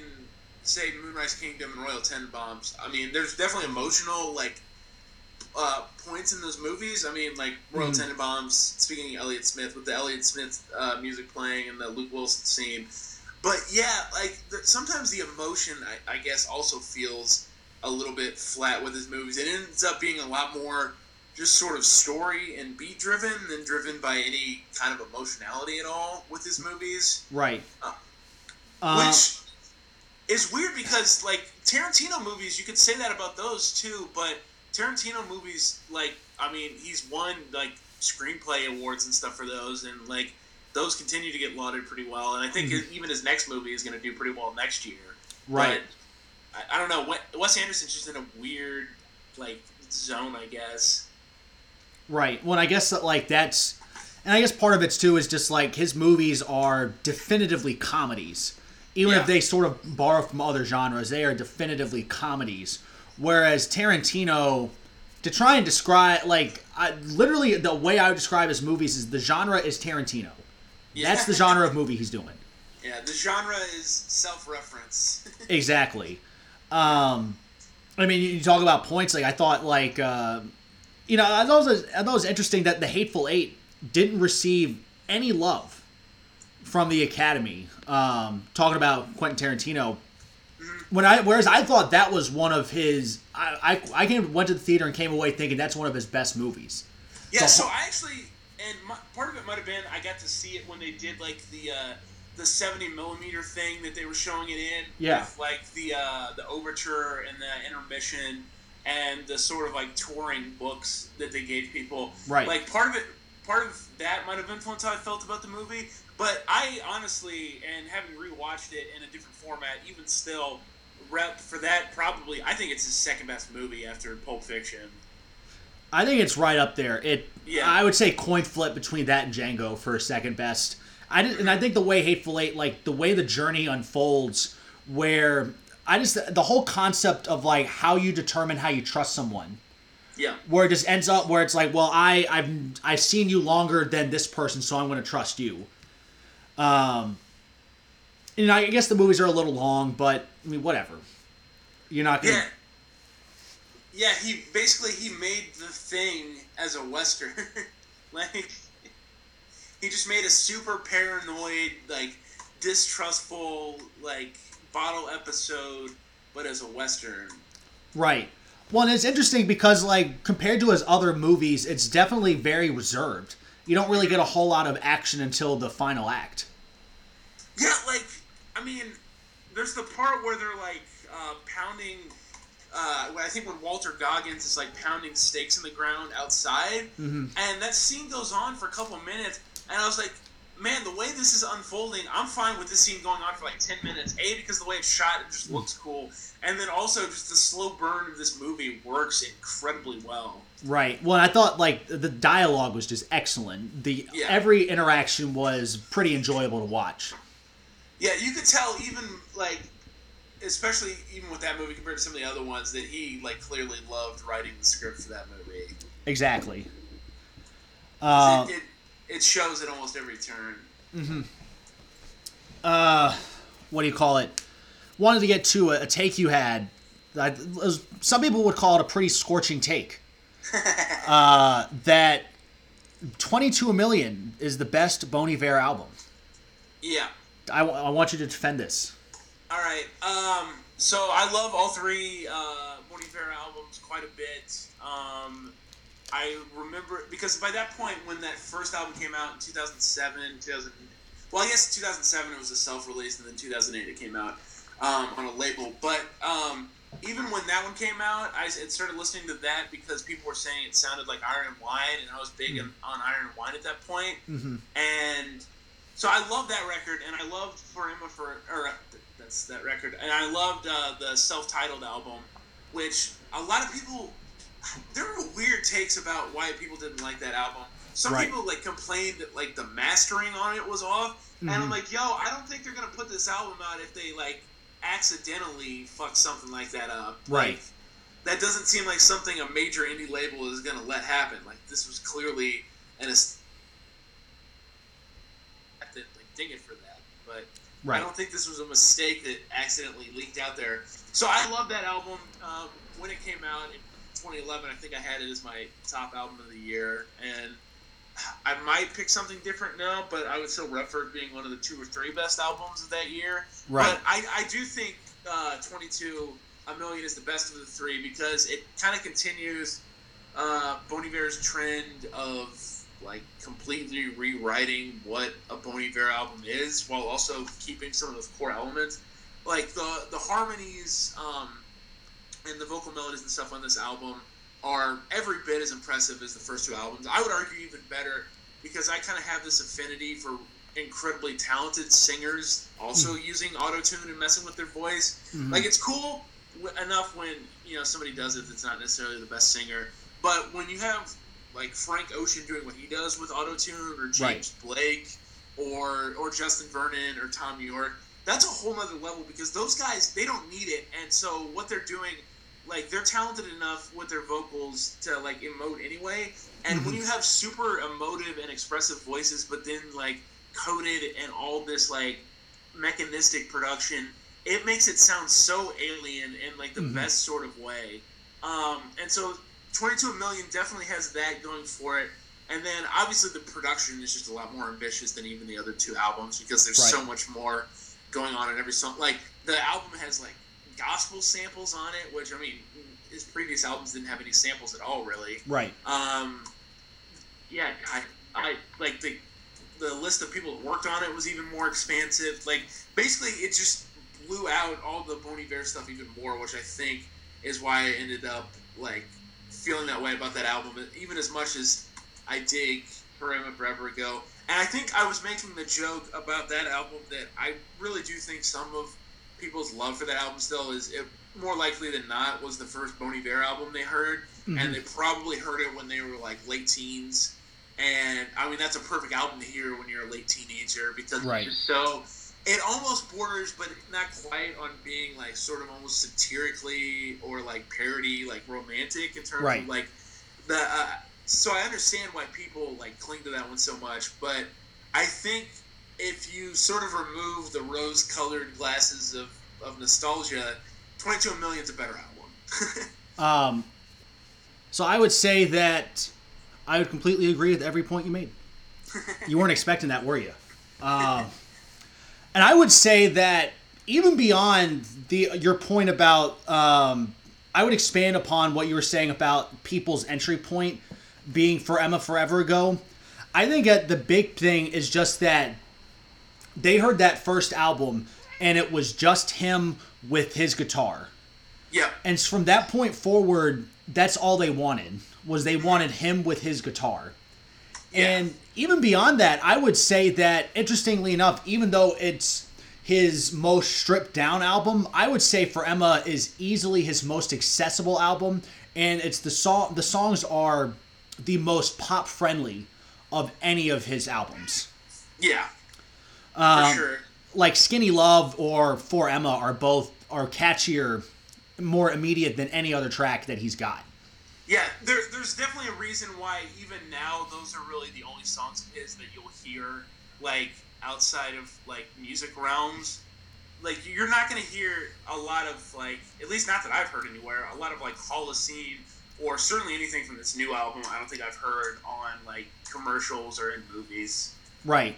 say, Moonrise Kingdom and Royal Tenenbaums, I mean, there's definitely emotional, like, uh, points in those movies. I mean, like, Royal Mhm. Tenenbaums, speaking of Elliott Smith, with the Elliott Smith uh, music playing and the Luke Wilson scene. But, yeah, like, the, sometimes the emotion, I, I guess, also feels a little bit flat with his movies. It ends up being a lot more just sort of story and beat driven than driven by any kind of emotionality at all with his movies. Right. Uh, Uh, which is weird because like Tarantino movies, you could say that about those too, but Tarantino movies, like I mean, he's won like screenplay awards and stuff for those, and like those continue to get lauded pretty well. And I think Mhm. even his next movie is going to do pretty well next year. right. But I, I don't know. Wes- Wes Anderson's just in a weird like zone, I guess. Right. Well, I guess that like that's, and I guess part of it too is just like his movies are definitively comedies, even Yeah. if they sort of borrow from other genres. They are definitively comedies. Whereas Tarantino, to try and describe like I, literally the way I would describe his movies is the genre is Tarantino. That's the genre of movie he's doing. [laughs] Yeah, the genre is self-reference. [laughs] Exactly. Um, I mean, you talk about points. Like I thought, like uh, you know, I thought, it was, I thought it was interesting that the Hateful Eight didn't receive any love from the Academy. Um, talking about Quentin Tarantino. When I, whereas I thought that was one of his, I, I, I came, went to the theater and came away thinking that's one of his best movies. yeah, The so I actually, and my, part of it might have been I got to see it when they did like the uh, the seventy millimeter thing that they were showing it in. Yeah. With like the uh, the overture and the intermission, and the sort of like touring books that they gave people. Right. Like part of it, part of that might have influenced how I felt about the movie. But I honestly, and having rewatched it in a different format, even still, rep for that probably. I think it's his second best movie after Pulp Fiction. I think it's right up there. It. Yeah. I would say coin flip between that and Django for second best. I did, and I think the way Hateful Eight, like the way the journey unfolds, where I just the whole concept of like how you determine how you trust someone, Yeah. where it just ends up where it's like, well, I I've I've seen you longer than this person, so I'm going to trust you. Um. You know, I guess the movies are a little long, but I mean, whatever. You're not gonna. Yeah. Yeah, he basically he made the thing as a western. [laughs] like he just made a super paranoid, like distrustful, like bottle episode, but as a western. Right. Well, and it's interesting because, like, compared to his other movies, it's definitely very reserved. You don't really get a whole lot of action until the final act. Yeah, like I mean, there's the part where they're like uh, pounding. Uh, I think when Walter Goggins is like pounding stakes in the ground outside, Mm-hmm. and that scene goes on for a couple minutes, and I was like, man, the way this is unfolding, I'm fine with this scene going on for like ten minutes. A because the way it's shot, it just looks cool, and then also just the slow burn of this movie works incredibly well. Right. Well, I thought like the dialogue was just excellent. The Yeah. every interaction was pretty enjoyable to watch. Yeah, you could tell even like, especially even with that movie compared to some of the other ones, that he like clearly loved writing the script for that movie. Exactly. Uh, it, it, it shows at almost every turn. uh, what do you call it? Wanted to get to a, a take you had. That was, some people would call it a pretty scorching take. [laughs] uh, that 22 million is the best Bon Iver album. Yeah. I, w- I want you to defend this. All right. Um, so I love all three uh, Bon Iver albums quite a bit. Um, I remember because by that point, when that first album came out in 2007, 2000, well, I guess 2007 it was a self-release, and then 2008 it came out um, on a label. But um, even when that one came out, I started listening to that because people were saying it sounded like Iron and Wine, and I was big on, on Iron and Wine at that point. Mm-hmm. And so I love that record, and I loved For Emma for or that's that record, and I loved uh, the self-titled album, which a lot of people there were weird takes about why people didn't like that album. Some Right. people like complained that like the mastering on it was off, and I'm Mhm. like, yo, I don't think they're gonna put this album out if they like accidentally fuck something like that up. Right. Like, that doesn't seem like something a major indie label is gonna let happen. Like this was clearly an est- have to like ding it but I don't think this was a mistake that accidentally leaked out there. So I love that album. Um, when it came out in 2011, I think I had it as my top album of the year, and I might pick something different now, but I would still refer it being one of the two or three best albums of that year. Right. But I, I do think uh, 22 A Million is the best of the three because it kind of continues uh, Bon Iver's trend of like completely rewriting what a Bon Iver album is while also keeping some of those core elements. Like the the harmonies um, and the vocal melodies and stuff on this album are every bit as impressive as the first two albums. I would argue even better because I kind of have this affinity for incredibly talented singers also using auto tune and messing with their voice. Mhm. Like it's cool w- enough when you know somebody does it that's not necessarily the best singer, but when you have like Frank Ocean doing what he does with auto tune, or James Right. Blake, or or Justin Vernon, or Thom Yorke, that's a whole nother level because those guys they don't need it, and so what they're doing, like they're talented enough with their vocals to like emote anyway. And when Mhm. you have super emotive and expressive voices, but then like coded and all this like mechanistic production, it makes it sound so alien in like the Mhm. best sort of way. Um, and so 22 Million definitely has that going for it. And then obviously the production is just a lot more ambitious than even the other two albums because there's Right. so much more going on in every song. Like the album has like gospel samples on it, which I mean, his previous albums didn't have any samples at all, really. Right. Um, yeah, I, I like the the list of people that worked on it was even more expansive. Like basically, it just blew out all the Bon Iver stuff even more, which I think is why I ended up like feeling that way about that album, even as much as I dig For Emma Forever Ago. And I think I was making the joke about that album that I really do think some of people's love for that album still is it more likely than not was the first Bon Iver album they heard, mm-hmm. and they probably heard it when they were like late teens. And I mean that's a perfect album to hear when you're a late teenager because right. it's just so it almost borders, but not quite, on being like sort of almost satirically or like parody, like romantic in terms right. of like the. Uh, so I understand why people like cling to that one so much, but I think if you sort of remove the rose-colored glasses of, of nostalgia, Twenty Two Million is a better album. [laughs] um, so I would say that I would completely agree with every point you made. You weren't [laughs] expecting that, were you? Um, and I would say that even beyond the your point about, um, I would expand upon what you were saying about people's entry point being for Emma Forever Ago. I think that the big thing is just that they heard that first album and it was just him with his guitar. Yeah. And from that point forward, that's all they wanted was they wanted him with his guitar. Yeah. And even beyond that, I would say that interestingly enough, even though it's his most stripped down album, I would say for Emma is easily his most accessible album and it's the song the songs are the most pop friendly of any of his albums. Yeah. Um, for sure. Like Skinny Love or For Emma are both are catchier, more immediate than any other track that he's got. Yeah, there's there's definitely a reason why even now those are really the only songs of his that you'll hear like outside of like music realms. Like you're not gonna hear a lot of like at least not that I've heard anywhere, a lot of like Holocene or certainly anything from this new album. I don't think I've heard on like commercials or in movies. Right.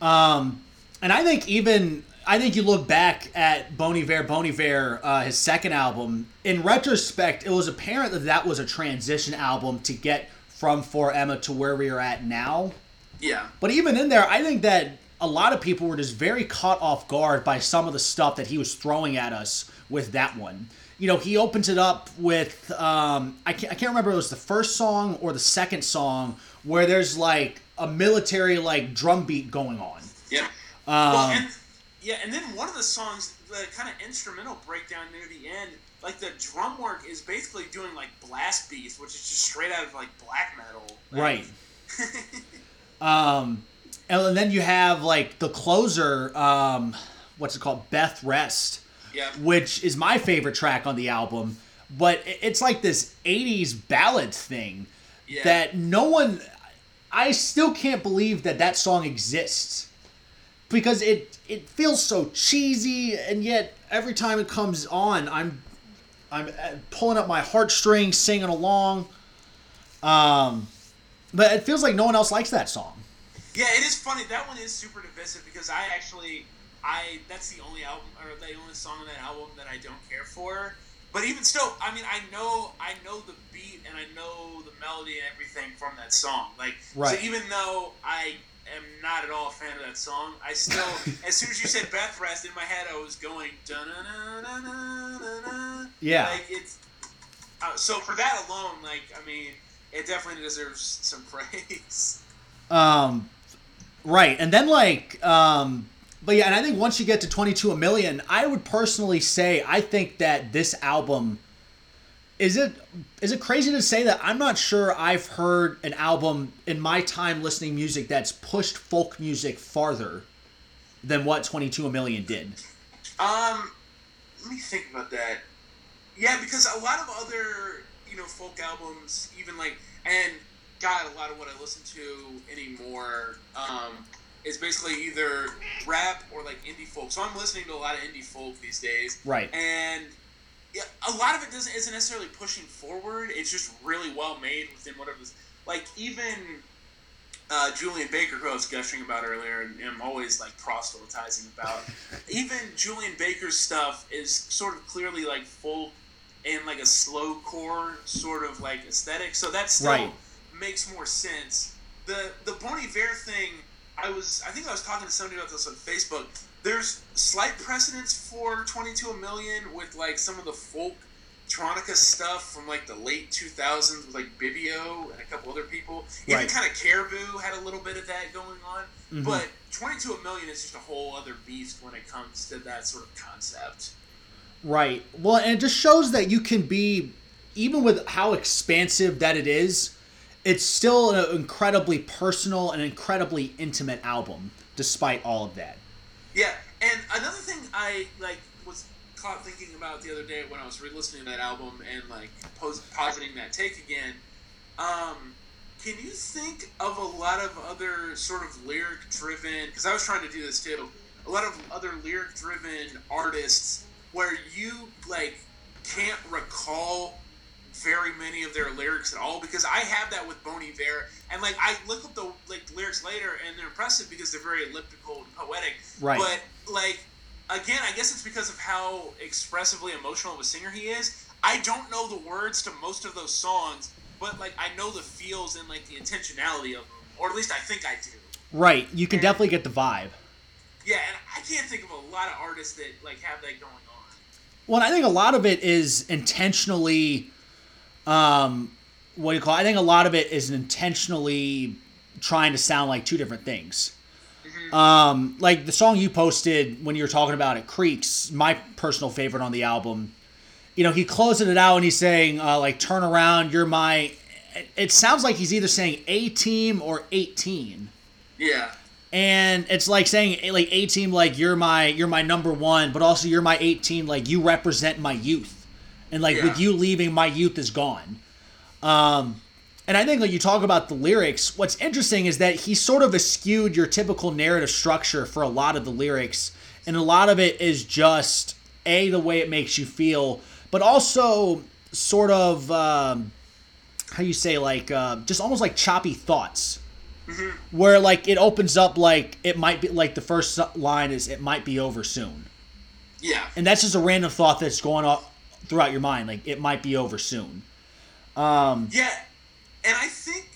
Um, and I think even I think you look back at Bon Iver, Bon Iver, uh, his second album. In retrospect, it was apparent that that was a transition album to get from For Emma to where we are at now. Yeah. But even in there, I think that a lot of people were just very caught off guard by some of the stuff that he was throwing at us with that one. You know, he opens it up with um, I can't I can't remember it was the first song or the second song where there's like a military like drum beat going on. Yeah. Um, well, and yeah, and then one of the songs, the kind of instrumental breakdown near the end, like the drum work is basically doing like blast beats, which is just straight out of like black metal. Like, right. [laughs] um, and then you have like the closer, um, what's it called, Beth Rest. Yeah. Which is my favorite track on the album, but it's like this '80s ballad thing yeah. that no one. I still can't believe that that song exists because it it feels so cheesy and yet every time it comes on i'm i'm uh, pulling up my heartstrings singing along. Um but it feels like no one else likes that song. Yeah it is funny. That one is super divisive because i actually i that's the only album or the only song on that album that i don't care for. But even still i mean i know i know the beat and i know the melody and everything from that song. Like right. so even though i am not at all a fan of that song. I still, [laughs] as soon as you said Beth Rest, in my head I was going Yeah. Like it's uh, so for that alone, like I mean, it definitely deserves some [laughs] praise. Um, right, and then like um. But yeah, and I think once you get to 22 a million, I would personally say I think that this album is it is it crazy to say that I'm not sure I've heard an album in my time listening music that's pushed folk music farther than what 22 a million did? Um, let me think about that. Yeah, because a lot of other you know folk albums, even like and God, a lot of what I listen to anymore um, is basically either rap or like indie folk. So I'm listening to a lot of indie folk these days. Right. And yeah, a lot of it doesn't isn't necessarily pushing forward. It's just really well made within whatever. Like even uh, Julien Baker, who I was gushing about earlier, and I'm always like proselytizing about. [laughs] even Julien Baker's stuff is sort of clearly like folk and like a slow core sort of like aesthetic. So that still right. makes more sense. The the Bon Iver thing, I was I think I was talking to somebody about this on Facebook there's slight precedence for 22 a million with like some of the folk electronica stuff from like the late 2000s with like Bibio and a couple other people. Even Right. kind of Caribou had a little bit of that going on. Mhm. But 22 a million is just a whole other beast when it comes to that sort of concept. Right. Well, and it just shows that you can be, even with how expansive that it is, it's still an incredibly personal and incredibly intimate album, despite all of that. Yeah, and another thing I like was caught thinking about the other day when I was re-listening to that album and like pos- positing that take again. Um, can you think of a lot of other sort of lyric-driven? Because I was trying to do this too. A lot of other lyric-driven artists where you like can't recall very many of their lyrics at all because I have that with Bon Iver and like I look up the like lyrics later and they're impressive because they're very elliptical and poetic. Right. But like again, I guess it's because of how expressively emotional of a singer he is. I don't know the words to most of those songs, but like I know the feels and like the intentionality of them, or at least I think I do. Right. You can definitely get the vibe. Yeah, and I can't think of a lot of artists that like have that going on. Well, I think a lot of it is intentionally, um, what do you call? It? I think a lot of it is intentionally trying to sound like two different things. Um, like the song you posted when you were talking about it, Creeks, my personal favorite on the album. You know, he closes it out and he's saying, uh, like, turn around, you're my. It sounds like he's either saying A team or 18 Yeah, and it's like saying like 18 like you're my you're my number one but also you're my 18 like you represent my youth and like with you leaving my youth is gone. Um and i think when you talk about the lyrics what's interesting is that he sort of eschewed your typical narrative structure for a lot of the lyrics. And a lot of it is just a the way it makes you feel but also sort of um how you say like uh, just almost like choppy thoughts. Where like it opens up like it might be like the first line is it might be over soon. Yeah, and that's just a random thought that's going on throughout your mind like it might be over soon um yeah. And I think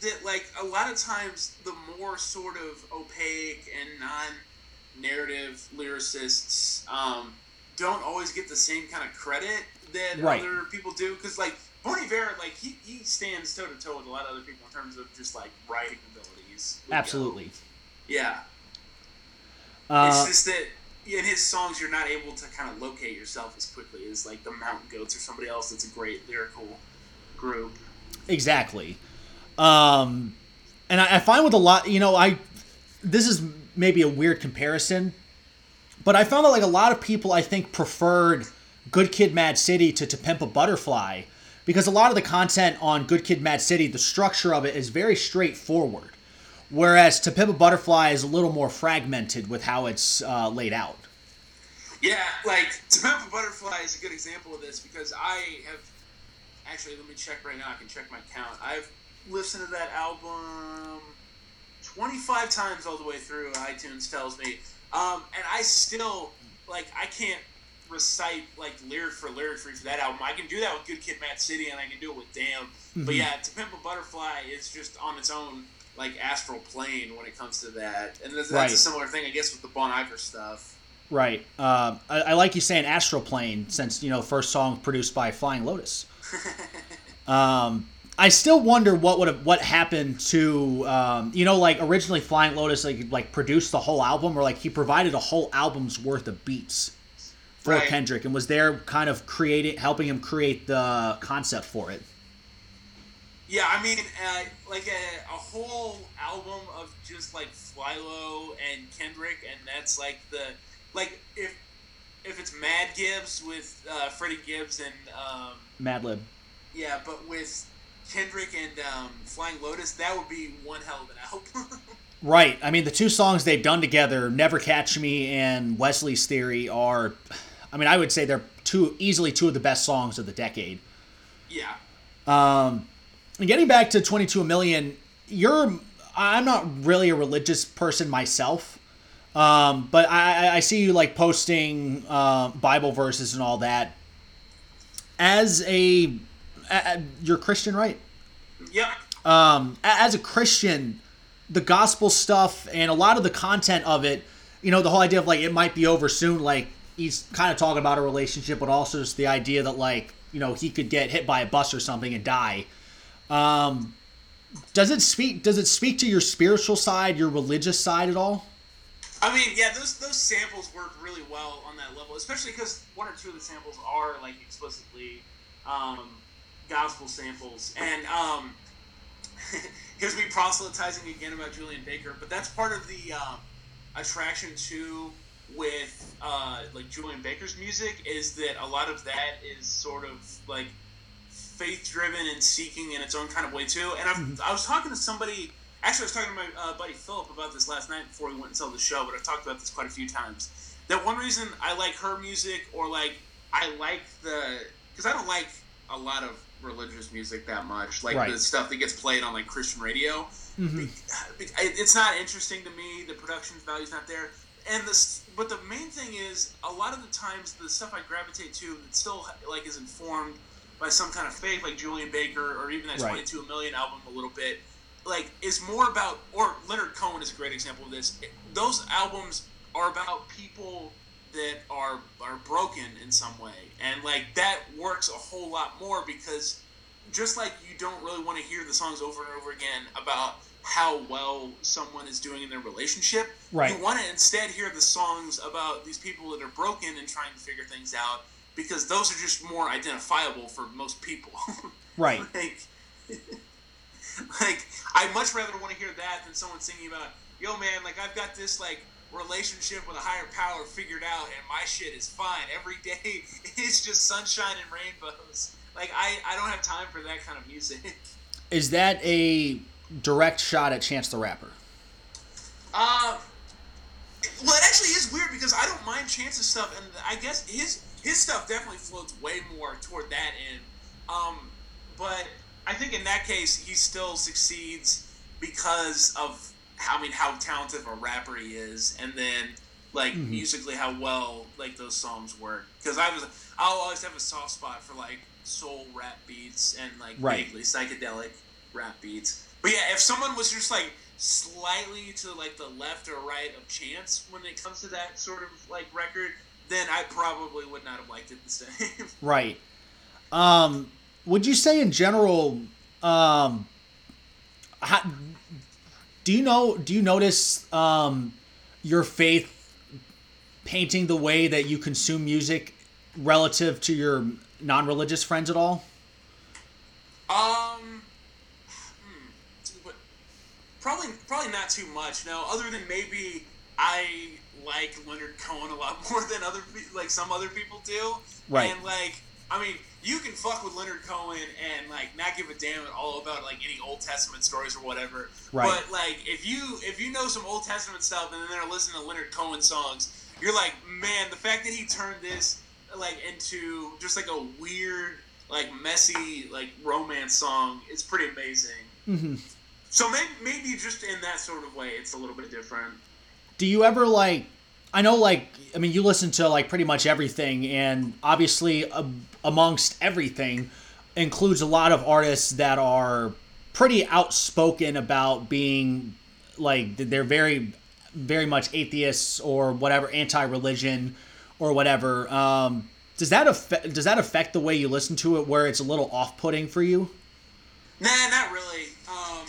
that like a lot of times the more sort of opaque and non-narrative lyricists um, don't always get the same kind of credit that Right. other people do because like Bon Iver, like he, he stands toe to toe with a lot of other people in terms of just like writing abilities. would go. absolutely Yeah. uh, it's just that in his songs you're not able to kind of locate yourself as quickly as like the Mountain Goats or somebody else that's a great lyrical group. exactly um and I, I find with a lot you know i this is maybe a weird comparison but i found that like a lot of people i think preferred good kid mad city to to pimp a butterfly because a lot of the content on good kid mad city the structure of it is very straightforward whereas to pimp a butterfly is a little more fragmented with how it's uh, laid out Yeah, like To Pimp a Butterfly is a good example of this because I have actually let me check right now. I can check my count. I've listened to that album twenty five times all the way through. iTunes tells me, um, and I still like I can't recite like lyric for lyric for each of that album. I can do that with Good Kid, Mad City, and I can do it with Damn. But yeah, To Pimp a Butterfly is just on its own like astral plane when it comes to that, and that's, that's a similar thing, I guess, with the Bon Iver stuff. Right. Um, I, I like you saying Astral Plane since you know first song produced by Flying Lotus. [laughs] um, I still wonder what would have what happened to um, you know like originally Flying Lotus like like produced the whole album or like he provided a whole album's worth of beats for Right. Kendrick and was there kind of creating helping him create the concept for it. Yeah, I mean, uh, like a, a whole album of just like FlyLo and Kendrick, and that's like the like if if it's Mad Gibbs with uh, Freddie Gibbs and um, Madlib. yeah, but with Kendrick and um, Flying Lotus, that would be one hell of an album. [laughs] Right. I mean, the two songs they've done together, "Never Catch Me" and "Wesley's Theory," are, I mean, I would say they're two easily two of the best songs of the decade. yeah, Um, getting back to 22 million, you're I'm not really a religious person myself. Um, but I, I- see you like posting uh, Bible verses and all that. As a, a, a- you're Christian, right? Yeah. Um, as a Christian, the gospel stuff and a lot of the content of it, you know, the whole idea of like it might be over soon. Like, he's kind of talking about a relationship, but also just the idea that like you know he could get hit by a bus or something and die. Um, does it speak? Does it speak to your spiritual side, your religious side at all? I mean, yeah, those those samples work really well on that level, especially because one or two of the samples are like explicitly um, gospel samples, and um, [laughs] here's me proselytizing again about Julien Baker, but that's part of the um, attraction too with uh, like Julien Baker's music is that a lot of that is sort of like faith driven and seeking in its own kind of way too. And I've, I was talking to somebody. Actually, I was talking to my uh, buddy Philip about this last night before we went and saw the show. But I've talked about this quite a few times. That one reason I like her music, or like I like the, because I don't like a lot of religious music that much, like Right. the stuff that gets played on like Christian radio. Mm-hmm. It's not interesting to me. The production value's not there. And this, but the main thing is, a lot of the times, the stuff I gravitate to that still like is informed by some kind of faith, like Julien Baker or even that Right. 22 Million album a little bit, like is more about. Or Leonard Cohen is a great example of this. Those albums are about people that are are broken in some way, and like that works a whole lot more because just like you don't really want to hear the songs over and over again about how well someone is doing in their relationship. Right. You want to instead hear the songs about these people that are broken and trying to figure things out because those are just more identifiable for most people. [laughs] Right. like, [laughs] like I much rather want to hear that than someone singing about, yo man, like I've got this like relationship with a higher power figured out and my shit is fine every [laughs] day. It's just sunshine and rainbows. Like I, I don't have time for that kind of music. Is that a direct shot at Chance the Rapper? Uh, well, it actually is weird because I don't mind Chance's stuff, and I guess his his stuff definitely floats way more toward that end. Um, but I think in that case, he still succeeds because of how I mean how talented of a rapper he is, and then like musically how well like those songs work. Because I was I'll always have a soft spot for like soul rap beats and like Right. vaguely psychedelic rap beats. But yeah, if someone was just like slightly to like the left or right of Chance when it comes to that sort of like record, then I probably would not have liked it the same. [laughs] Right. Um, would you say in general, um, how, do you know? Do you notice um, your faith painting the way that you consume music relative to your non-religious friends at all? Um, hmm, probably probably not too much. No, other than maybe I like Leonard Cohen a lot [laughs] more than other like some other people do. Right. And like, I mean, you can fuck with Leonard Cohen and like not give a damn at all about like any Old Testament stories or whatever. Right. But like, if you if you know some Old Testament stuff and then they're listening to Leonard Cohen songs, you're like, man, the fact that he turned this like into just like a weird like messy like romance song is pretty amazing. Mm-hmm. So maybe, maybe just in that sort of way, it's a little bit different. Do you ever like? I know, like, I mean, you listen to like pretty much everything, and obviously, uh, amongst everything, includes a lot of artists that are pretty outspoken about being like they're very, very much atheists or whatever, anti-religion or whatever. Um, does that affect? Does that affect the way you listen to it, where it's a little off-putting for you? Nah, not really. Um,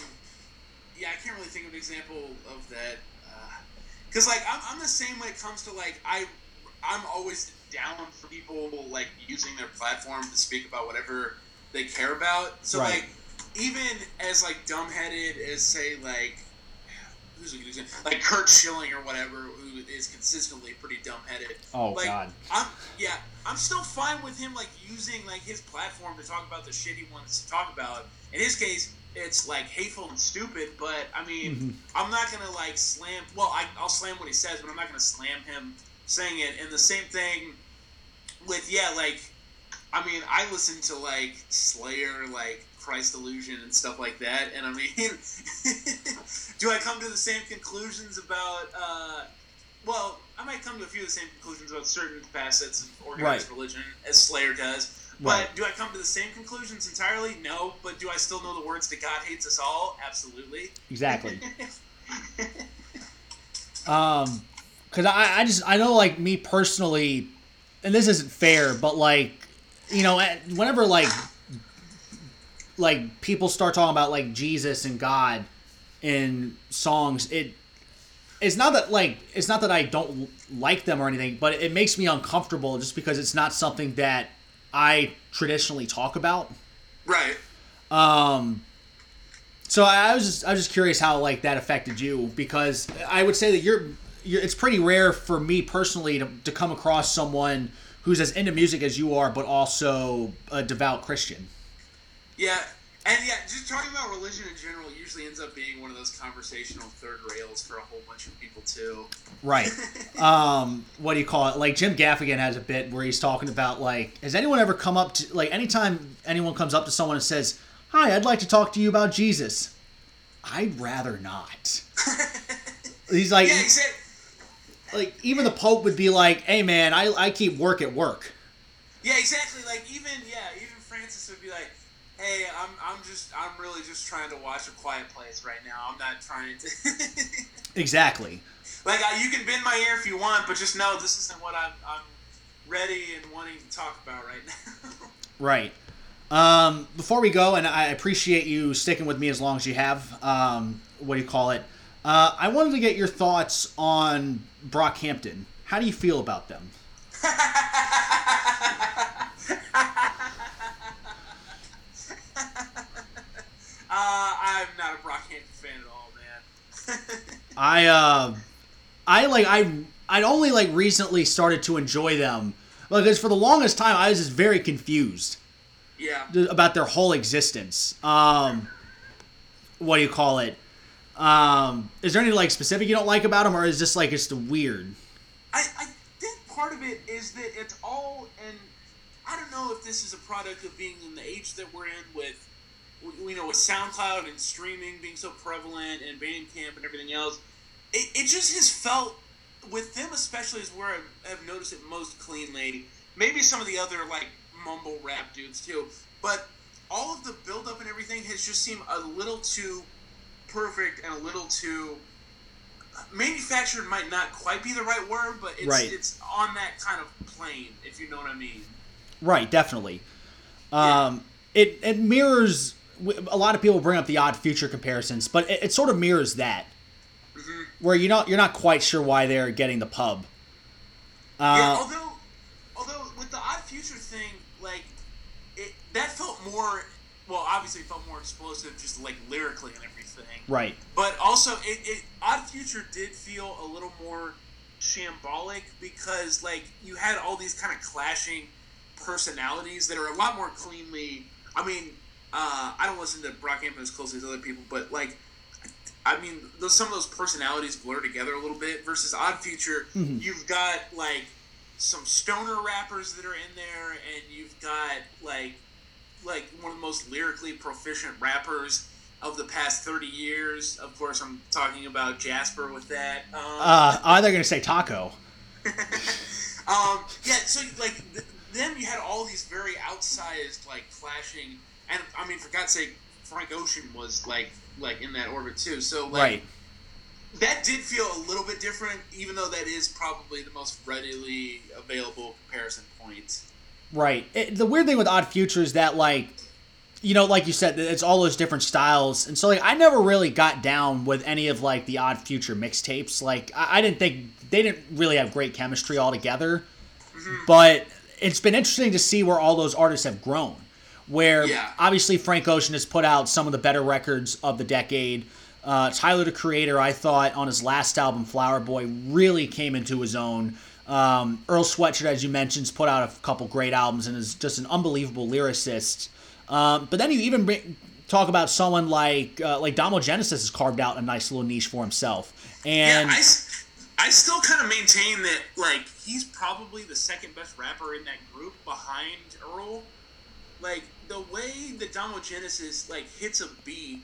yeah, I can't really think of an example of that. Because like I'm, I'm the same when it comes to like I I'm always down for people like using their platform to speak about whatever they care about. So Right. like even as like dumbheaded as say like who's a good example? Like Curt Schilling or whatever, who is consistently pretty dumbheaded. Oh, like, God. I'm yeah, I'm still fine with him like using like his platform to talk about the shit he wants to talk about. In his case, it's like hateful and stupid, but I mean, Mm-hmm. I'm not gonna like slam. Well, I, I'll slam what he says, but I'm not gonna slam him saying it. And the same thing with yeah, like I mean, I listen to like Slayer, like Christ Illusion and stuff like that, and I mean, [laughs] do I come to the same conclusions about? Uh, well, I might come to a few of the same conclusions about certain facets of organized Right. religion as Slayer does. Right. But do I come to the same conclusions entirely? No. But do I still know the words to God hates us all? Absolutely. Exactly. [laughs] Um, cause I, I just I know like me personally, and this isn't fair, but like, you know, whenever like, like people start talking about like Jesus and God in songs, it it's not that like it's not that I don't like them or anything, but it makes me uncomfortable just because it's not something that I traditionally talk about. Right. Um. So I was just I was just curious how like that affected you because I would say that you're, you're it's pretty rare for me personally to, to come across someone who's as into music as you are, but also a devout Christian. Yeah, and yeah, just talking about religion in general usually ends up being one of those conversational third rails for a whole bunch of people too. Right. [laughs] um, what do you call it? Like Jim Gaffigan has a bit where he's talking about like, has anyone ever come up to like anytime anyone comes up to someone and says, "Hi, I'd like to talk to you about Jesus." I'd rather not. [laughs] he's like, yeah, exactly. like even the Pope would be like, "Hey, man, I I keep work at work." Yeah, exactly. Like even yeah, even Francis would be like hey, I'm, I'm just I'm really just trying to watch a quiet place right now. I'm not trying to. [laughs] exactly. Like you can bend my ear if you want, but just know this isn't what I'm I'm ready and wanting to talk about right now. [laughs] right. Um, before we go, and I appreciate you sticking with me as long as you have. Um, what do you call it? Uh, I wanted to get your thoughts on Brockhampton. How do you feel about them? [laughs] Uh, I'm not a Brockhampton fan at all, man. [laughs] I uh, I like I I'd only like recently started to enjoy them because for the longest time I was just very confused. Yeah. About their whole existence. Um, what do you call it? Um, is there any like specific you don't like about them, or is this like it's weird? I, I think part of it is that it's all, and I don't know if this is a product of being in the age that we're in with you know, with SoundCloud and streaming being so prevalent and Bandcamp and everything else, it, it just has felt with them especially is where I have noticed it most cleanly. Maybe some of the other like mumble rap dudes too, but all of the buildup and everything has just seemed a little too perfect and a little too manufactured might not quite be the right word, but it's right. it's on that kind of plane, if you know what I mean. Right, definitely. Um, yeah. it it mirrors a lot of people bring up the odd future comparisons, but it, it sort of mirrors that, mm-hmm. where you're not you're not quite sure why they're getting the pub. Uh, yeah, although although with the odd future thing, like it that felt more well, obviously it felt more explosive, just like lyrically and everything. Right. But also, it, it Odd Future did feel a little more shambolic because like you had all these kind of clashing personalities that are a lot more cleanly. I mean, uh, I don't listen to Brockhampton as closely as other people, but like, I mean, those, some of those personalities blur together a little bit. Versus Odd Future, mm-hmm. you've got like some stoner rappers that are in there, and you've got like like one of the most lyrically proficient rappers of the past 30 years. Of course, I'm talking about Jasper with that. Um, uh, are they going to say Taco? [laughs] [laughs] um, yeah, so like th- then you had all these very outsized, like clashing and I mean, for God's sake, Frank Ocean was like like in that orbit too. So like, right. That did feel a little bit different, even though that is probably the most readily available comparison point. Right. It, the weird thing with Odd Future is that like you know, like you said, it's all those different styles, and so like I never really got down with any of like the Odd Future mixtapes. Like I, I didn't think they didn't really have great chemistry altogether, mm-hmm. but it's been interesting to see where all those artists have grown where yeah. obviously Frank Ocean has put out some of the better records of the decade. Uh, Tyler the Creator, I thought on his last album, Flower Boy, really came into his own. Um, Earl Sweatshirt, as you mentioned, has put out a couple great albums and is just an unbelievable lyricist. Um, but then you even bring, talk about someone like uh, like Domo Genesis has carved out a nice little niche for himself. And yeah, I, I still kind of maintain that like he's probably the second best rapper in that group behind Earl. Like the way the Domo Genesis like hits a beat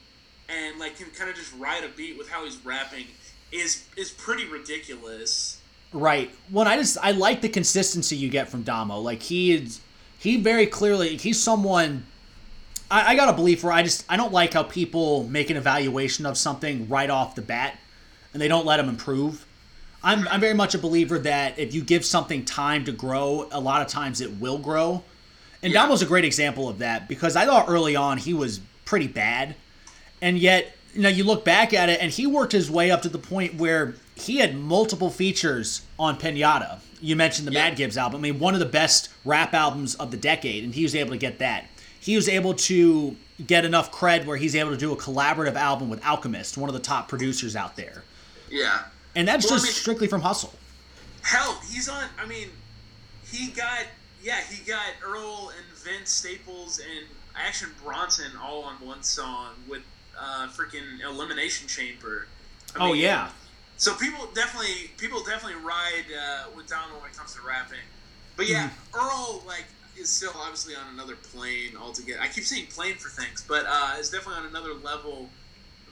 and like can kind of just ride a beat with how he's rapping is is pretty ridiculous. Right. Well, I just I like the consistency you get from Domo. Like he is he very clearly he's someone I, I got a belief where I just I don't like how people make an evaluation of something right off the bat and they don't let him improve. I'm, I'm very much a believer that if you give something time to grow, a lot of times it will grow. And Yeah. Domo's a great example of that because I thought early on he was pretty bad. And yet, you know, you look back at it and he worked his way up to the point where he had multiple features on Pinata. You mentioned the Yeah. Mad Gibbs album. I mean, one of the best rap albums of the decade, and he was able to get that. He was able to get enough cred where he's able to do a collaborative album with Alchemist, one of the top producers out there. Yeah. And that's Well, I just mean- strictly from hustle. Hell, he's on. I mean, he got yeah, he got Earl and Vince Staples and Action Bronson all on one song with uh, freaking Elimination Chamber. I oh mean, yeah. So people definitely people definitely ride uh, with Donald when it comes to rapping. But yeah, Earl like is still obviously on another plane altogether. I keep saying plane for things, but uh, is definitely on another level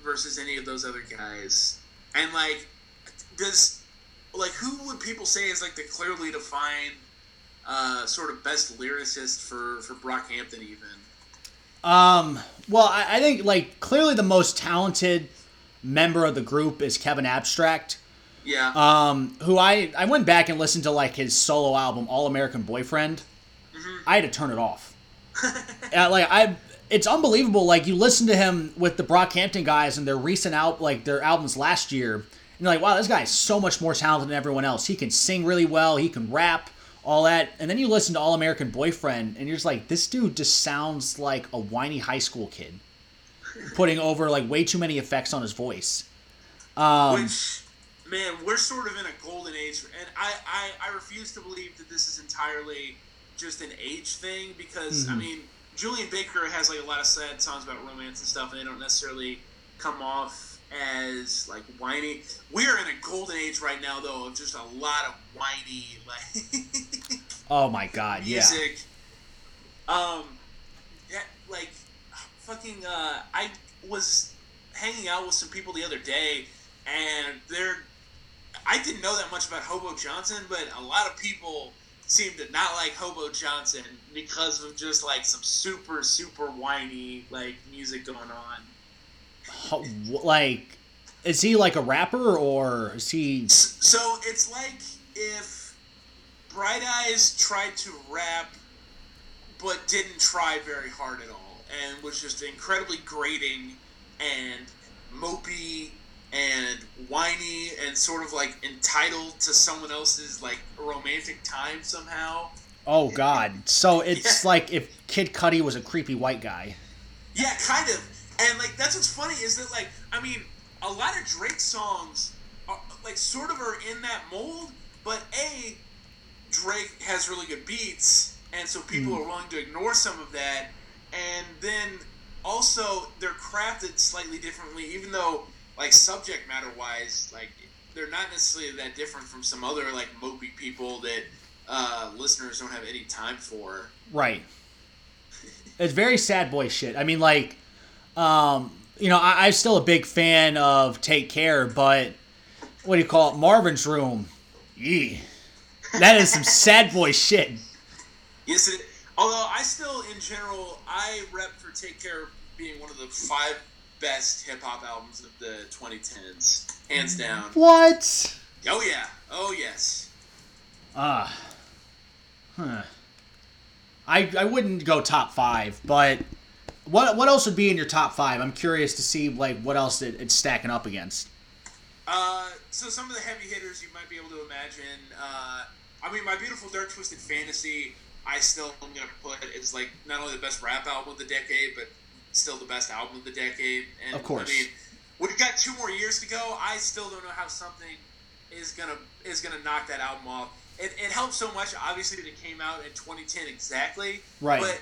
versus any of those other guys. And like, does like who would people say is like the clearly defined uh, sort of best lyricist for for Brockhampton even? Um, well, I, I think like clearly the most talented member of the group is Kevin Abstract. Yeah. Um, who I I went back and listened to like his solo album All American Boyfriend. I had to turn it off. [laughs] Uh, like I, it's unbelievable. Like you listen to him with the Brockhampton guys and their recent out like their albums last year, and you're like, wow, this guy is so much more talented than everyone else. He can sing really well. He can rap. All that, and then you listen to All American Boyfriend, and you're just like, this dude just sounds like a whiny high school kid, putting over like way too many effects on his voice. Um, Which, man, we're sort of in a golden age, and I, I, I refuse to believe that this is entirely just an age thing because I Mhm. mean, Julien Baker has like a lot of sad songs about romance and stuff, and they don't necessarily come off as like whiny. We're in a golden age right now, though, of just a lot of whiny [laughs] like oh my god, yeah. music. Um, yeah, like fucking. Uh, I was hanging out with some people the other day, and they're. I didn't know that much about Hobo Johnson, but a lot of people seem to not like Hobo Johnson because of just like some super super whiny like music going on. Like is he like a rapper or is he So it's like if Bright Eyes tried to rap, but didn't try very hard at all, and was just incredibly grating and mopey and whiny and sort of like entitled to someone else's like romantic time somehow. oh god so it's Yeah. like if kid Cudi was a creepy white guy Yeah, kind of. And like that's what's funny is that like I mean a lot of Drake songs are like sort of are in that mold, but a Drake has really good beats, and so people are willing to ignore some of that, and then also they're crafted slightly differently, even though like subject matter wise, like they're not necessarily that different from some other like mopey people that uh, listeners don't have any time for. right. It's very sad boy shit. I mean like um you know I, i'm still a big fan of take care but what do you call it marvin's room yeah that is some sad boy shit Yes, it. Although I still, in general, I rep for Take Care being one of the five best hip hop albums of the 2010s, hands down. what Oh yeah, oh yes. Ah. huh. I I wouldn't go top five, but what what else would be in your top five? I'm curious to see like what else it, it's stacking up against. Uh, so some of the heavy hitters you might be able to imagine. Uh, I mean, my beautiful dark twisted fantasy. I still am gonna put as like not only the best rap album of the decade, but still the best album of the decade. And Of course. I mean, we've got two more years to go. I still don't know how something is gonna is gonna knock that album off. It, it helps so much, obviously, that it came out in 2010 exactly. Right. But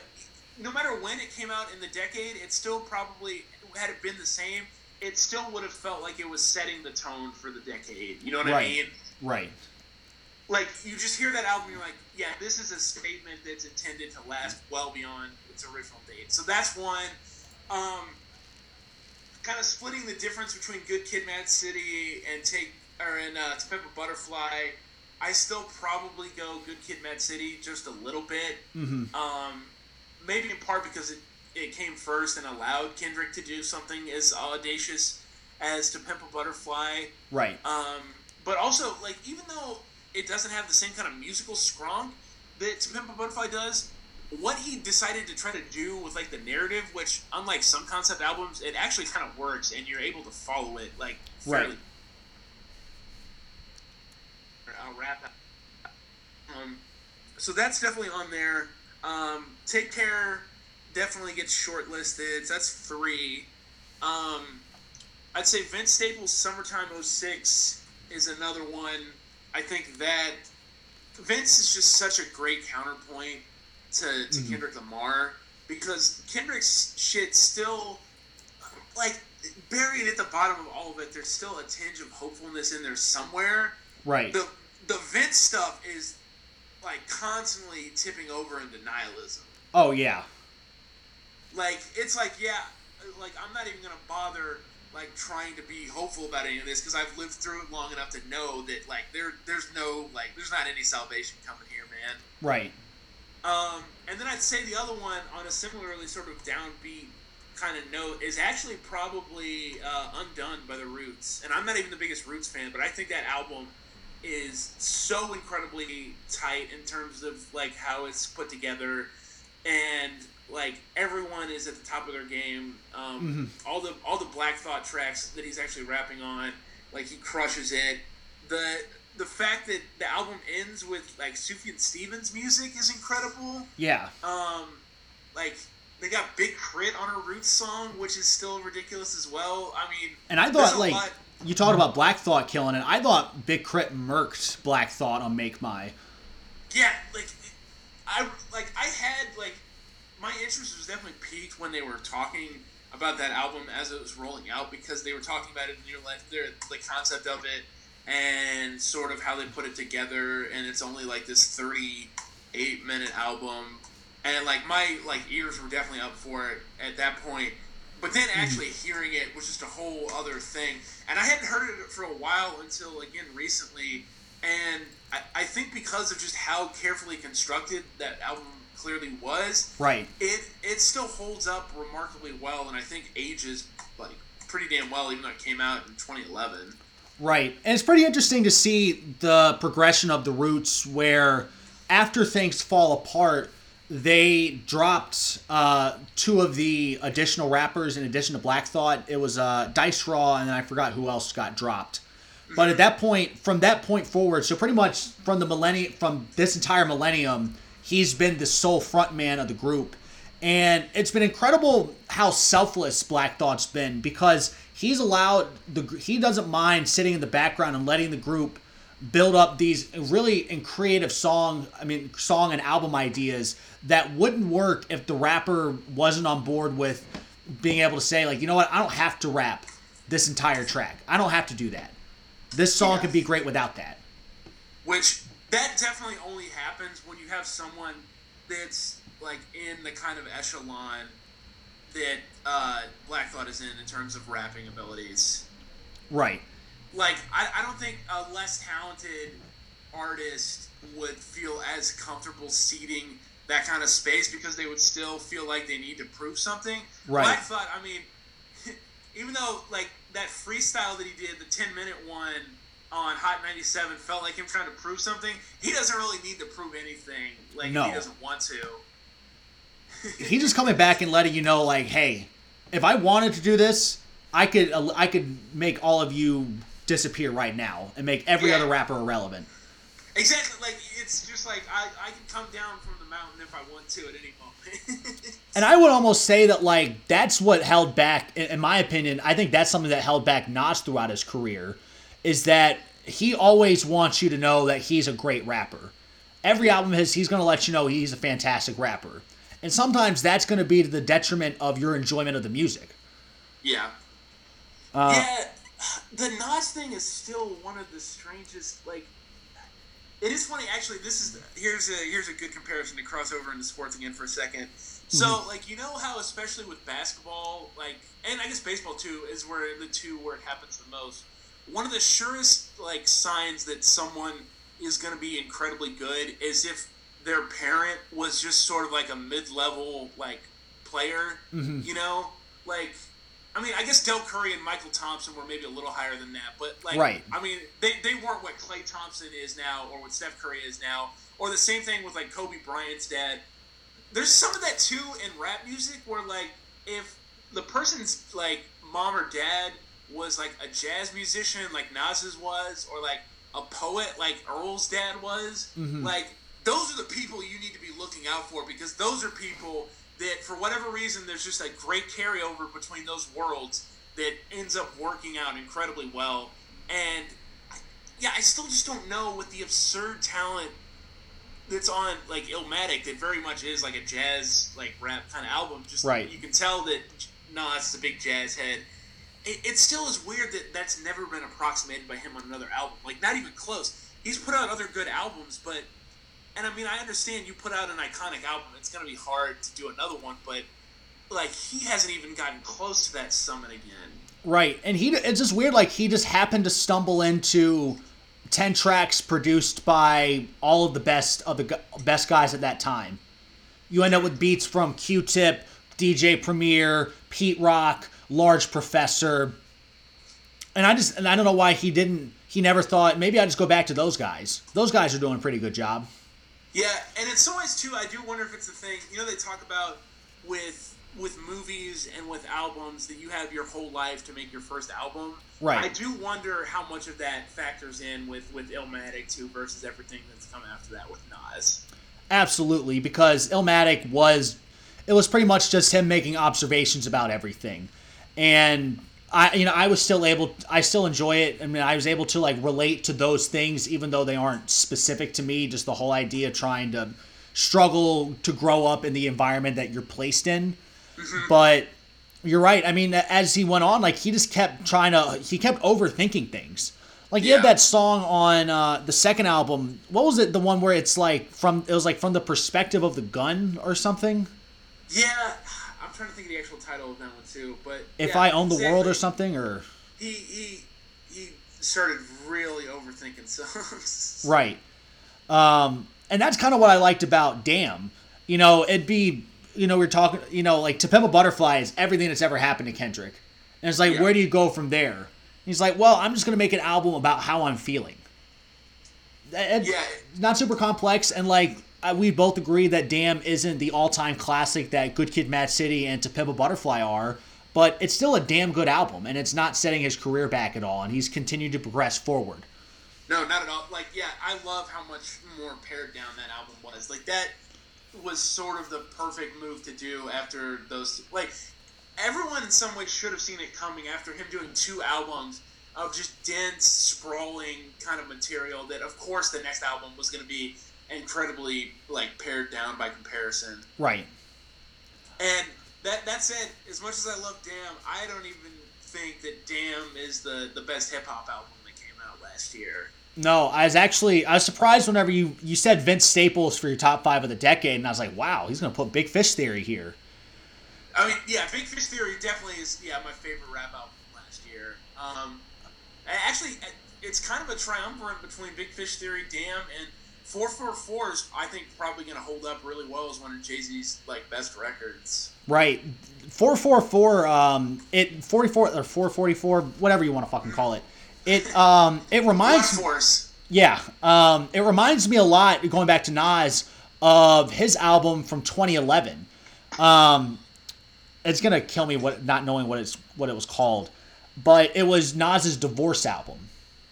no matter when it came out in the decade, it still probably had it been the same. It still would have felt like it was setting the tone for the decade. You know what I mean? Right. like you just hear that album, you're like, yeah, this is a statement that's intended to last well beyond its original date. So that's one. Um, kind of splitting the difference between Good Kid, Mad City, and take or in uh, To Pimp a Butterfly. I still probably go Good Kid, Mad City just a little bit. Mm-hmm. Um, maybe in part because it, it came first and allowed Kendrick to do something as audacious as To Pimp a Butterfly. Right. Um, but also like even though it doesn't have the same kind of musical scrong that To Pimp a Butterfly does, what he decided to try to do with like the narrative, which unlike some concept albums, it actually kind of works and you're able to follow it like fairly. Right. I'll wrap up. Um, so that's definitely on there. Um, Take Care definitely gets shortlisted. So that's three. Um, I'd say Vince Staples' Summertime 06 is another one. I think that Vince is just such a great counterpoint to, to Mhm. Kendrick Lamar because Kendrick's shit still, like, buried at the bottom of all of it, there's still a tinge of hopefulness in there somewhere Right. the the Vince stuff is like constantly tipping over into nihilism. Oh yeah. Like it's like yeah, like I'm not even gonna bother like trying to be hopeful about any of this because I've lived through it long enough to know that like there there's no like there's not any salvation coming here, man. Right. Um, and then I'd say the other one on a similarly sort of downbeat kind of note is actually probably uh, Undun by the Roots. And I'm not even the biggest Roots fan, but I think that album is so incredibly tight in terms of like how it's put together and like everyone is at the top of their game. Um, All the all the Black Thought tracks that he's actually rapping on, like he crushes it. The the fact that the album ends with like Sufjan Stevens music is incredible. Yeah. Um, like they got Big K.R.I.T. on a Roots song, which is still ridiculous as well. I mean, And I thought like lot- you talked about Black Thought killing it. I thought Big K.R.I.T. murked Black Thought on Make My. yeah, like I like I had like my interest was definitely peaked when they were talking about that album as it was rolling out because they were talking about it in your life, their the concept of it and sort of how they put it together, and it's only like this thirty-eight minute album, and like my like ears were definitely up for it at that point. But then hmm. actually hearing it was just a whole other thing, and I hadn't heard it for a while until again recently, and I, I think because of just how carefully constructed that album clearly was, Right. it it still holds up remarkably well, and I think ages like pretty damn well, even though it came out in 2011. Right. And it's pretty interesting to see the progression of the roots where after things fall apart, they dropped uh, two of the additional rappers in addition to Black Thought. It was uh, Dice Raw, and then I forgot who else got dropped. But at that point, from that point forward, so pretty much from the millennium, from this entire millennium, he's been the sole frontman of the group. And it's been incredible how selfless Black Thought's been because he's allowed the he doesn't mind sitting in the background and letting the group build up these really in creative song I mean song and album ideas that wouldn't work if the rapper wasn't on board with being able to say like you know what I don't have to rap this entire track. I don't have to do that. This song Yeah. could be great without that. Which that definitely only happens when you have someone that's like in the kind of echelon that uh, Black Thought is in in terms of rapping abilities. Right. Like I, I don't think a less talented artist would feel as comfortable seating that kind of space because they would still feel like they need to prove something. Right. Black Thought, I mean, [laughs] even though like that freestyle that he did, the ten minute one on Hot 97 felt like him trying to prove something. He doesn't really need to prove anything. Like No. he doesn't want to. he's just coming back and letting you know like hey if i wanted to do this i could i could make all of you disappear right now and make every Yeah. other rapper irrelevant Exactly. Like it's just like I, I can come down from the mountain if I want to at any moment. [laughs] and i would almost say that like that's what held back in in my opinion i think that's something that held back nas throughout his career is that he always wants you to know that he's a great rapper every album his he's going to let you know he's a fantastic rapper and sometimes that's going to be to the detriment of your enjoyment of the music yeah. Uh, yeah. The Nas thing is still one of the strangest. Like, it is funny. Actually, this is here's a here's a good comparison to cross over into sports again for a second. Mm-hmm. So, like, you know how especially with basketball, like, and I guess baseball too, is where the two where it happens the most. One of the surest like signs that someone is going to be incredibly good is if their parent was just sort of like a mid-level like player. Mm-hmm. You know, like I mean, I guess Dell Curry and Mychal Thompson were maybe a little higher than that, but like, Right. I mean, they, they weren't what Klay Thompson is now, or what Steph Curry is now, or the same thing with like Kobe Bryant's dad. There's some of that too in rap music, where like if the person's like mom or dad was like a jazz musician, like Nas's was, or like a poet, like Earl's dad was, Mhm. like those are the people you need to be looking out for because those are people that for whatever reason there's just a great carryover between those worlds that ends up working out incredibly well. And I- yeah i still just don't know with the absurd talent that's on like Illmatic that very much is like a jazz like rap kind of album. Just Right. you can tell that Nas is a big jazz head. It, it still is weird that that's never been approximated by him on another album. Like not even close. He's put out other good albums but and I mean, I understand you put out an iconic album. It's going to be hard to do another one, but like he hasn't even gotten close to that summit again. Right, and he it's just weird. Like he just happened to stumble into ten tracks produced by all of the best of the best guys at that time. You end up with beats from Q-Tip, DJ Premier, Pete Rock, Large Professor, and I just and I don't know why he didn't. He never thought maybe I just go back to those guys. Those guys are doing a pretty good job. Yeah, and in some ways too, I do wonder if it's the thing. You know, they talk about with with movies and with albums that you have your whole life to make your first album. Right. I do wonder how much of that factors in with with Illmatic too versus everything that's come after that with Nas. Absolutely, because Illmatic was it was pretty much just him making observations about everything. And I you know, I was still able I still enjoy it. I mean, I was able to like relate to those things even though they aren't specific to me, just the whole idea of trying to struggle to grow up in the environment that you're placed in. But you're right. I mean, as he went on, like he just kept trying to he kept overthinking things. Like he had that song on uh, the second album. What was it? The one where it's like from it was like from the perspective of the gun or something. Yeah, trying to think of the actual title of that one too. But If yeah, I own the world or something, or he he he started really overthinking [laughs] songs. right. Um, and that's kind of what I liked about Damn. You know, it'd be you know we're talking you know like To Pimp Butterfly is everything that's ever happened to Kendrick, and it's like Yeah. where do you go from there? He's like, well, I'm just gonna make an album about how I'm feeling. It- Yeah. not super complex, and like we both agree that Damn isn't the all-time classic that Good Kid, Mad City, and To Pimp a Butterfly are, but it's still a damn good album, and it's not setting his career back at all, and he's continued to progress forward. No, not at all. Like, yeah, I love how much more pared down that album was. Like, that was sort of the perfect move to do after those. Like, everyone in some way should have seen it coming after him doing two albums of just dense, sprawling kind of material. That, of course, the next album was going to be incredibly like pared down by comparison. Right. And that that said, as much as I love Damn, I don't even think that Damn is the the best hip hop album that came out last year. No, I was actually I was surprised whenever you you said Vince Staples for your top five of the decade, and I was like, wow, he's gonna put Big Fish Theory here. I mean, yeah, Big Fish Theory definitely is yeah my favorite rap album last year. Um, actually, it's kind of a triumvirate between Big Fish Theory, Damn, and 444 is I think probably going to hold up really well as one of Jay Z's like best records. Right. Four four four. Um, it forty four or four forty four, whatever you want to fucking call it. It um it reminds Force. yeah um it reminds me a lot going back to Nas of his album from 2011. Um, it's gonna kill me what not knowing what it's what it was called, but it was Nas's divorce album.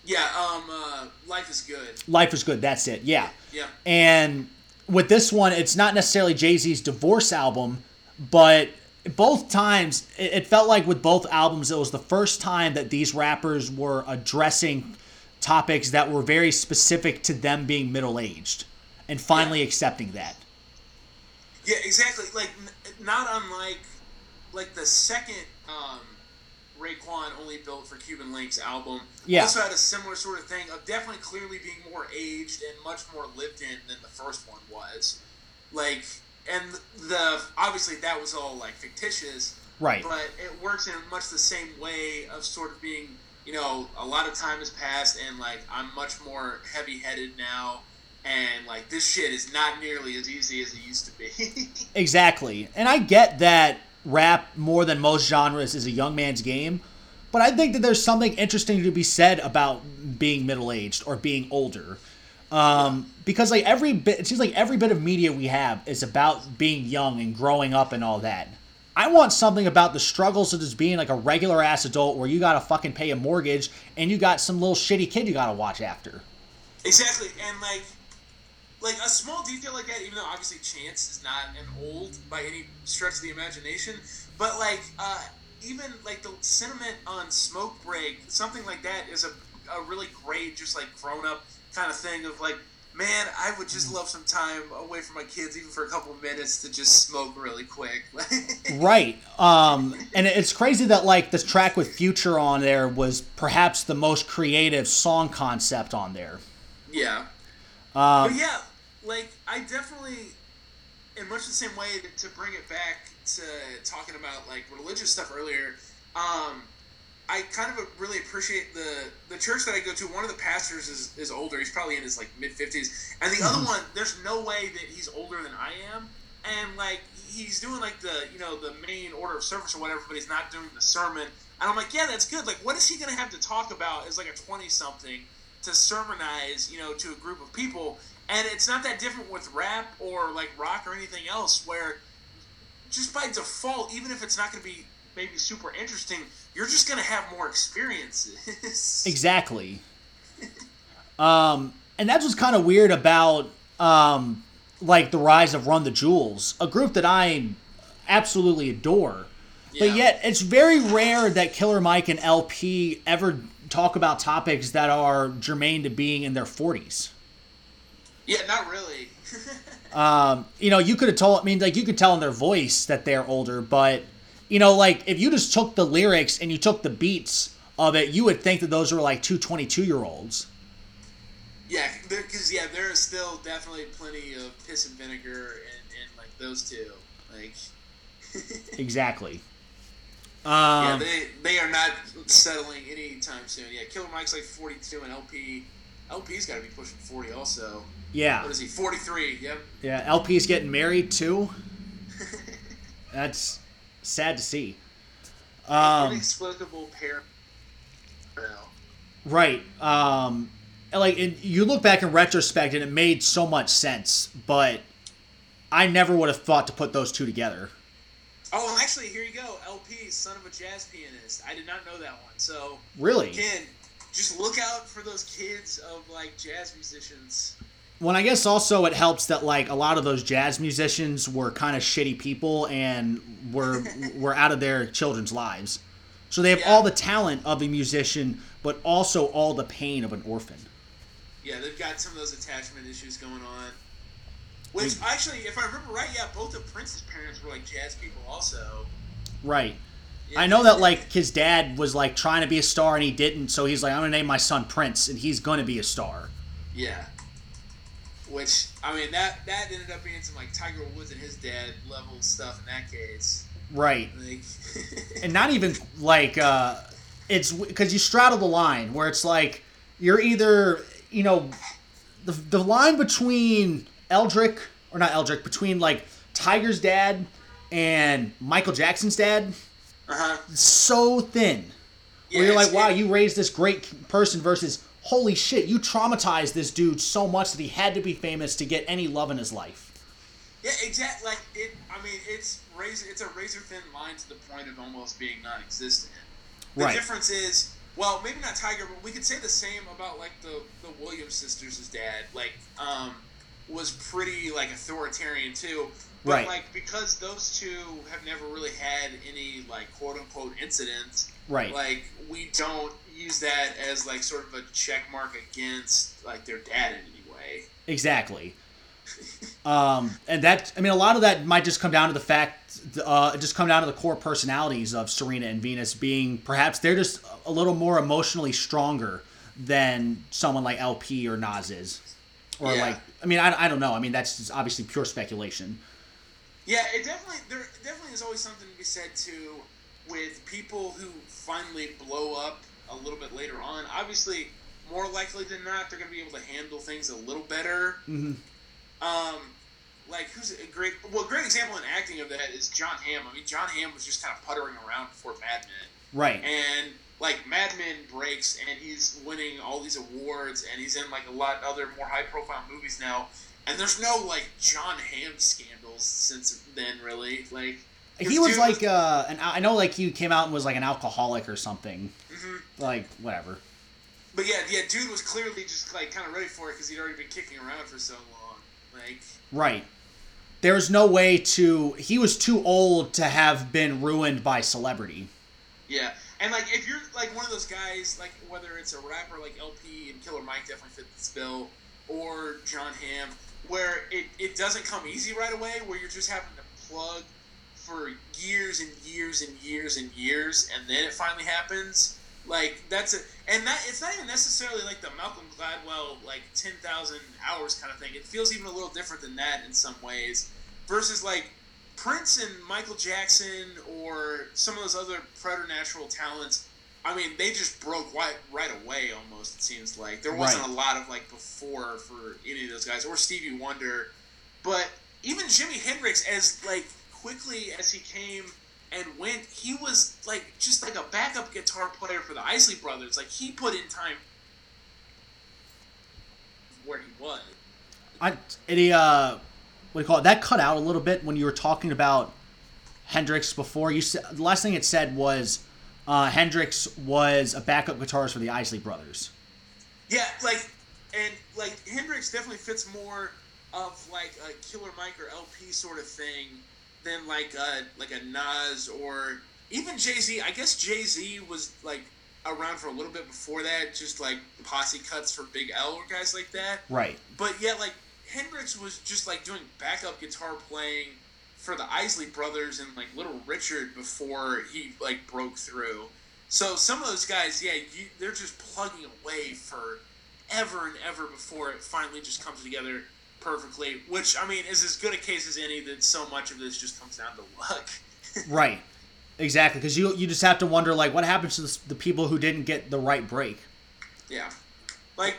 Yeah, um, uh, Life is Good. Life is good. That's it. Yeah. Yeah. And with this one, it's not necessarily Jay Z's divorce album, but both times, it, it felt like with both albums, it was the first time that these rappers were addressing topics that were very specific to them being middle aged and finally accepting that. Yeah, exactly. Like, n- not unlike like the second um, Raekwon only built for Cuban Linx album. Yeah. Also had a similar sort of thing of definitely clearly being more aged and much more lived in than the first one was. Like, and the obviously that was all like fictitious, Right. but it works in much the same way of sort of being, you know, a lot of time has passed and like I'm much more heavy headed now. And like this shit is not nearly as easy as it used to be. [laughs] Exactly. And I get that rap more than most genres is a young man's game, but I think that there's something interesting to be said about being middle aged or being older. Um, because like every bit, it seems like every bit of media we have is about being young and growing up and all that. I want something about the struggles of just being like a regular ass adult where you gotta fucking pay a mortgage and you got some little shitty kid you gotta watch after. Exactly, and like, like a small detail like that. Even though obviously Chance is not an old by any stretch of the imagination, but like, uh, even like the sentiment on Smoke Break, something like that is a, a really great, just like grown up kind of thing of like, man, I would just love some time away from my kids, even for a couple of minutes, to just smoke really quick. [laughs] right. Um, and it's crazy that like this track with Future on there was perhaps the most creative song concept on there. Yeah. Um, but yeah, like I definitely, in much the same way to, to bring it back to talking about like religious stuff earlier. Um, I kind of really appreciate the the church that I go to. One of the pastors is, is older. He's probably in his like mid fifties, and the other one, there's no way that he's older than I am. And like he's doing like the you know the main order of service or whatever, but he's not doing the sermon. And I'm like, yeah, that's good. Like, what is he gonna have to talk about as like a twenty something to sermonize, you know, to a group of people? And it's not that different with rap or like rock or anything else, where just by default, even if it's not gonna be maybe super interesting, you're just gonna have more experiences. [laughs] Exactly. um, and that's what's kind of weird about um, like the rise of Run the Jewels, a group that I absolutely adore. But yet, it's very rare that Killer Mike and LP ever talk about topics that are germane to being in their 40s. Yeah, not really. [laughs] Um, you know, you could have told. I mean, like you could tell in their voice that they're older, but you know, like if you just took the lyrics and you took the beats of it, you would think that those were like two 22 year olds. yeah, because yeah, there is still definitely plenty of piss and vinegar and, in like those two. Like, [laughs] Exactly. yeah, Um, they they are not settling anytime soon. Yeah, Killer Mike's like 42, and LP LP's got to be pushing 40 also. Yeah, What is he? 43. Yep. yeah. LP's getting married too. [laughs] That's sad to see. Um, Inexplicable pair. Right. Um, like and you look back in retrospect, and it made so much sense, but I never would have thought to put those two together. Oh, and actually, here you go. LP, son of a jazz pianist. I did not know that one. So, Really? again, just look out for those kids of like jazz musicians. Well, I guess also it helps that like a lot of those jazz musicians were kind of shitty people and were [laughs] were out of their children's lives. So they have Yeah. all the talent of a musician, but also all the pain of an orphan. Yeah, they've got some of those attachment issues going on. Which actually, if I remember right, yeah, both of Prince's parents were like jazz people, also. Right. Yeah. I know that like his dad was like trying to be a star and he didn't, so he's like, I'm gonna name my son Prince and he's gonna be a star. Yeah. Which I mean, that that ended up being some like Tiger Woods and his dad level stuff in that case. Right. Like, [laughs] and not even like uh it's because you straddle the line where it's like you're either you know the, the line between eldrick or not eldrick between like tiger's dad and michael jackson's dad uh huh. so thin Yeah, where you're like wow it- you raised this great person versus holy shit you traumatized this dude so much that he had to be famous to get any love in his life Yeah, exactly. Like it. I mean, it's razor. It's a razor thin line to the point of almost being non-existent. The Right. difference is, well, maybe not Tiger, but we could say the same about like the the Williams sisters' dad. Like, um, was pretty like authoritarian too. But Right. like because those two have never really had any like quote unquote incidents. right Like we don't use that as like sort of a check mark against like their dad in any way. Exactly. [laughs] Um, and that, I mean, a lot of that might just come down to the fact, uh, just come down to the core personalities of Serena and Venus being perhaps they're just a little more emotionally stronger than someone like LP or Nas is. Or Yeah. like, I mean, I, I don't know. I mean, that's just obviously pure speculation. Yeah, it definitely there definitely is always something to be said too with people who finally blow up a little bit later on. Obviously, more likely than not, they're going to be able to handle things a little better. Mhm. Um, like who's a great well, a great example in acting of that is Jon Hamm. I mean, Jon Hamm was just kind of puttering around before Mad Men, Right. and like Mad Men breaks, and he's winning all these awards, and he's in like a lot other more high profile movies now. And there's no like Jon Hamm scandals since then, really. Like he was like uh an I know like he came out and was like an alcoholic or something. Mhm. Like whatever. But yeah, yeah, dude was clearly just like kind of ready for it because he'd already been kicking around for so long. Like, Right. There's no way to he was too old to have been ruined by celebrity. yeah, and like if you're like one of those guys, like whether it's a rapper like LP and Killer Mike definitely fit this bill, or Jon Hamm, where it, it doesn't come easy right away, where you're just having to plug for years and years and years and years, and then it finally happens. Like that's it, and that it's not even necessarily like the Malcolm Gladwell like ten thousand hours kind of thing. It feels even a little different than that in some ways, versus like Prince and Michael Jackson or some of those other preternatural talents. I mean, they just broke right right away. Almost it seems like there wasn't Right. a lot of like before for any of those guys or Stevie Wonder, but even Jimi Hendrix, as like quickly as he came and went, he was like just like a backup guitar player for the Isley Brothers. Like he put in time where he was. I any uh what do you call it? That cut out a little bit when you were talking about Hendrix before. You said the last thing it said was uh, Hendrix was a backup guitarist for the Isley Brothers. Yeah, like and like Hendrix definitely fits more of like a Killer Mike or LP sort of thing than like a like a Nas or even Jay Z. I guess Jay Z was like around for a little bit before that, just like posse cuts for Big L or guys like that. Right. But yeah, like Hendrix was just like doing backup guitar playing for the Isley Brothers and like Little Richard before he like broke through. So some of those guys, yeah, you, they're just plugging away for ever and ever before it finally just comes together perfectly. Which I mean is as good a case as any. That so much of this just comes down to luck. [laughs] Right. Exactly, because you you just have to wonder like what happens to the, the people who didn't get the right break. Yeah, like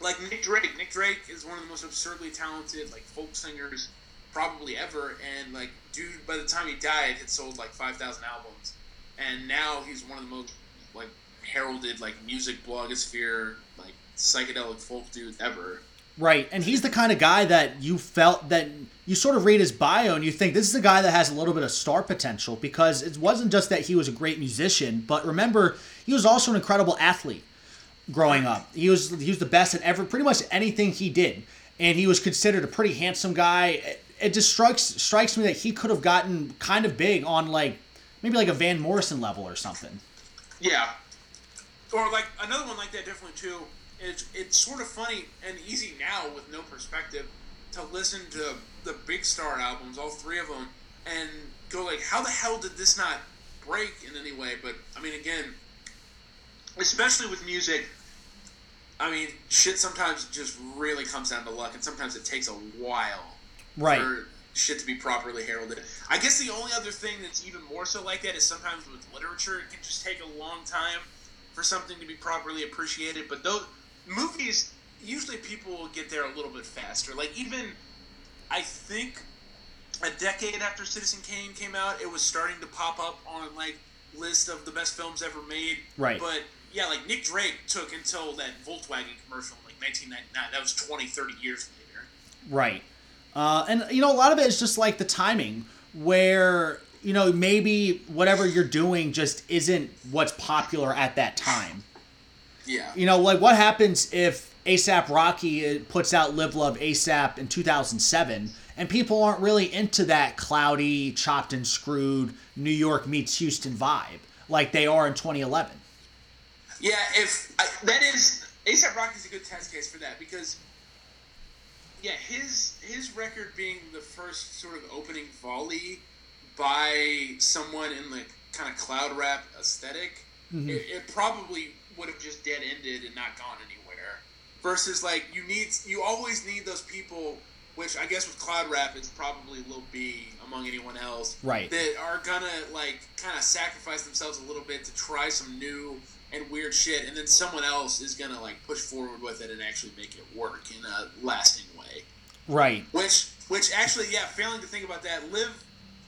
like Nick Drake. Nick Drake is one of the most absurdly talented like folk singers probably ever, and like dude, by the time he died, had sold like five thousand albums, and now he's one of the most like heralded like music blogosphere like psychedelic folk dudes ever. Right, and he's the kind of guy that you felt that you sort of read his bio and you think this is a guy that has a little bit of star potential because it wasn't just that he was a great musician, but remember he was also an incredible athlete growing up. He was he was the best at ever pretty much anything he did, and he was considered a pretty handsome guy. It, it just strikes strikes me that he could have gotten kind of big on like maybe like a Van Morrison level or something. Yeah. Or like another one like that definitely too. It's it's sort of funny and easy now with no perspective to listen to the Big Star albums, all three of them, and go like, how the hell did this not break in any way? But I mean, again, especially with music, I mean, shit sometimes just really comes down to luck, and sometimes it takes a while Right. for shit to be properly heralded. I guess the only other thing that's even more so like that is sometimes with literature, it can just take a long time for something to be properly appreciated. But those movies, usually people will get there a little bit faster. Like even, I think, a decade after Citizen Kane came out, it was starting to pop up on like list of the best films ever made. Right. But yeah, like Nick Drake took until that Volkswagen commercial in like 1999. That was 20, 30 years later. Right. Uh, and you know, a lot of it is just like the timing, where you know maybe whatever you're doing just isn't what's popular at that time. Yeah. You know, like what happens if ASAP Rocky uh, puts out Live Love ASAP in 2007, and people aren't really into that cloudy, chopped and screwed New York meets Houston vibe like they are in 2011. Yeah, if I, that is ASAP Rocky's a good test case for that because yeah, his his record being the first sort of opening volley by someone in the kind of cloud rap esthetic it, it probably would have just dead ended and not gone anywhere. Versus like you need you always need those people, which I guess with cloud rap it's probably Lil B among anyone else, Right. That are gonna like kind of sacrifice themselves a little bit to try some new and weird shit, and then someone else is gonna like push forward with it and actually make it work in a lasting way. Right. Which Which actually, yeah, failing to think about that, live,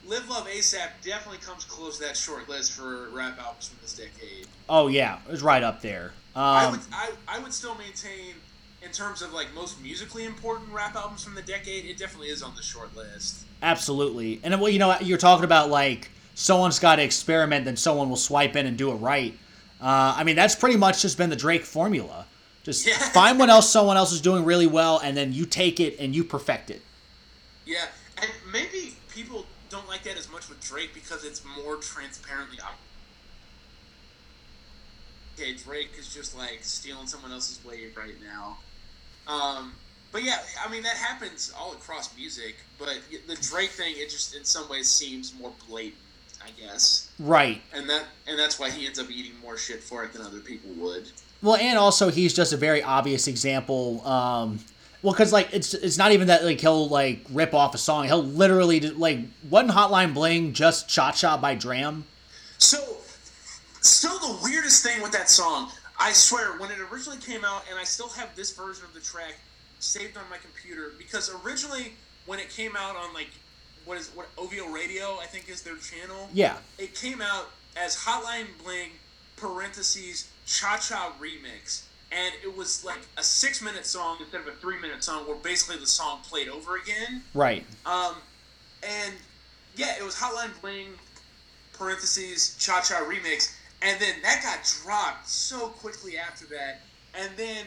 live, love ASAP definitely comes close to that short list for rap albums from this decade. Oh yeah, it was right up there. Um, I would, I, I would still maintain, in terms of like most musically important rap albums from the decade, it definitely is on the short list. Absolutely. And well, you know, you're talking about like someone's got to experiment, then someone will swipe in and do it right. Uh, I mean, that's pretty much just been the Drake formula. Just Yeah. [laughs] find what else someone else is doing really well, and then you take it and you perfect it. Yeah, and maybe people don't like that as much with Drake because it's more transparently ob- Okay, Drake is just like stealing someone else's wave right now. Um, but yeah, I mean that happens all across music. But the Drake thing, it just in some ways seems more blatant, I guess, Right. and that and that's why he ends up eating more shit for it than other people would. Well, and also he's just a very obvious example. Um, well, because like it's it's not even that like he'll like rip off a song. He'll literally like wasn't Hotline Bling just Cha Cha by Dram. So, still the weirdest thing with that song, I swear, when it originally came out, and I still have this version of the track saved on my computer because originally when it came out on like what is what OVO Radio, I think is their channel. Yeah. It came out as Hotline Bling parentheses Cha Cha remix. And it was like a six minute song instead of a three minute song where basically the song played over again. Right. Um, and yeah, it was Hotline Bling parentheses Cha Cha remix, and then that got dropped so quickly after that, and then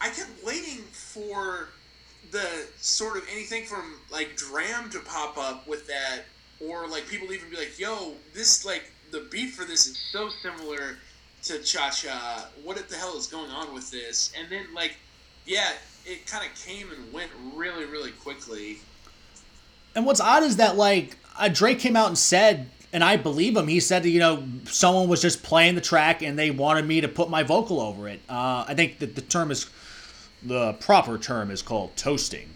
I kept waiting for the sort of anything from like Dram to pop up with that, or like people even be like, "Yo, this like the beat for this is so similar to Cha Cha. What the hell is going on with this?" And then like, yeah, it kind of came and went really, really quickly. And what's odd is that like uh, Drake came out and said, and I believe him. He said that you know someone was just playing the track and they wanted me to put my vocal over it. Uh, I think that the term is the proper term is called toasting.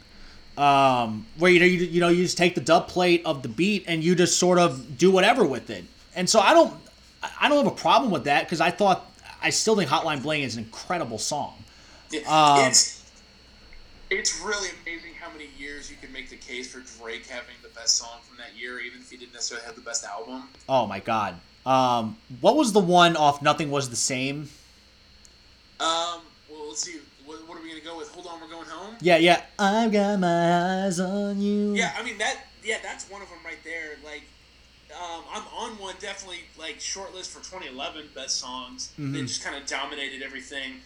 Um, where you know you, you know you just take the dub plate of the beat and you just sort of do whatever with it. And so I don't I don't have a problem with that because I thought I still think Hotline Bling is an incredible song. Yeah, Um, it's it's really amazing how many years you can make the case for Drake having the best song from that year, even if he didn't necessarily have the best album. Oh my god. Um, what was the one off Nothing Was the Same? Um, well, let's see. What, what are we gonna go with? Hold on, we're going home. Yeah, yeah. I've got my eyes on you. Yeah, I mean that. Yeah, that's one of them right there. Like, um, I'm on one definitely like shortlist for 2011 best songs. They Mhm. just kind of dominated everything.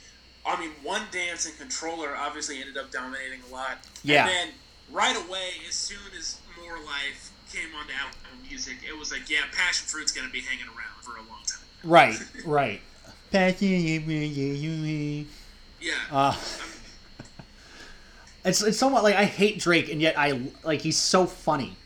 I mean, One Dance and Controlla obviously ended up dominating a lot. Yeah. And then right away, as soon as More Life came onto Apple Music, it was like, yeah, Passion Fruit's gonna be hanging around for a long time. Right, [laughs] right. Yeah. Uh, it's it's somewhat like I hate Drake and yet I like he's so funny.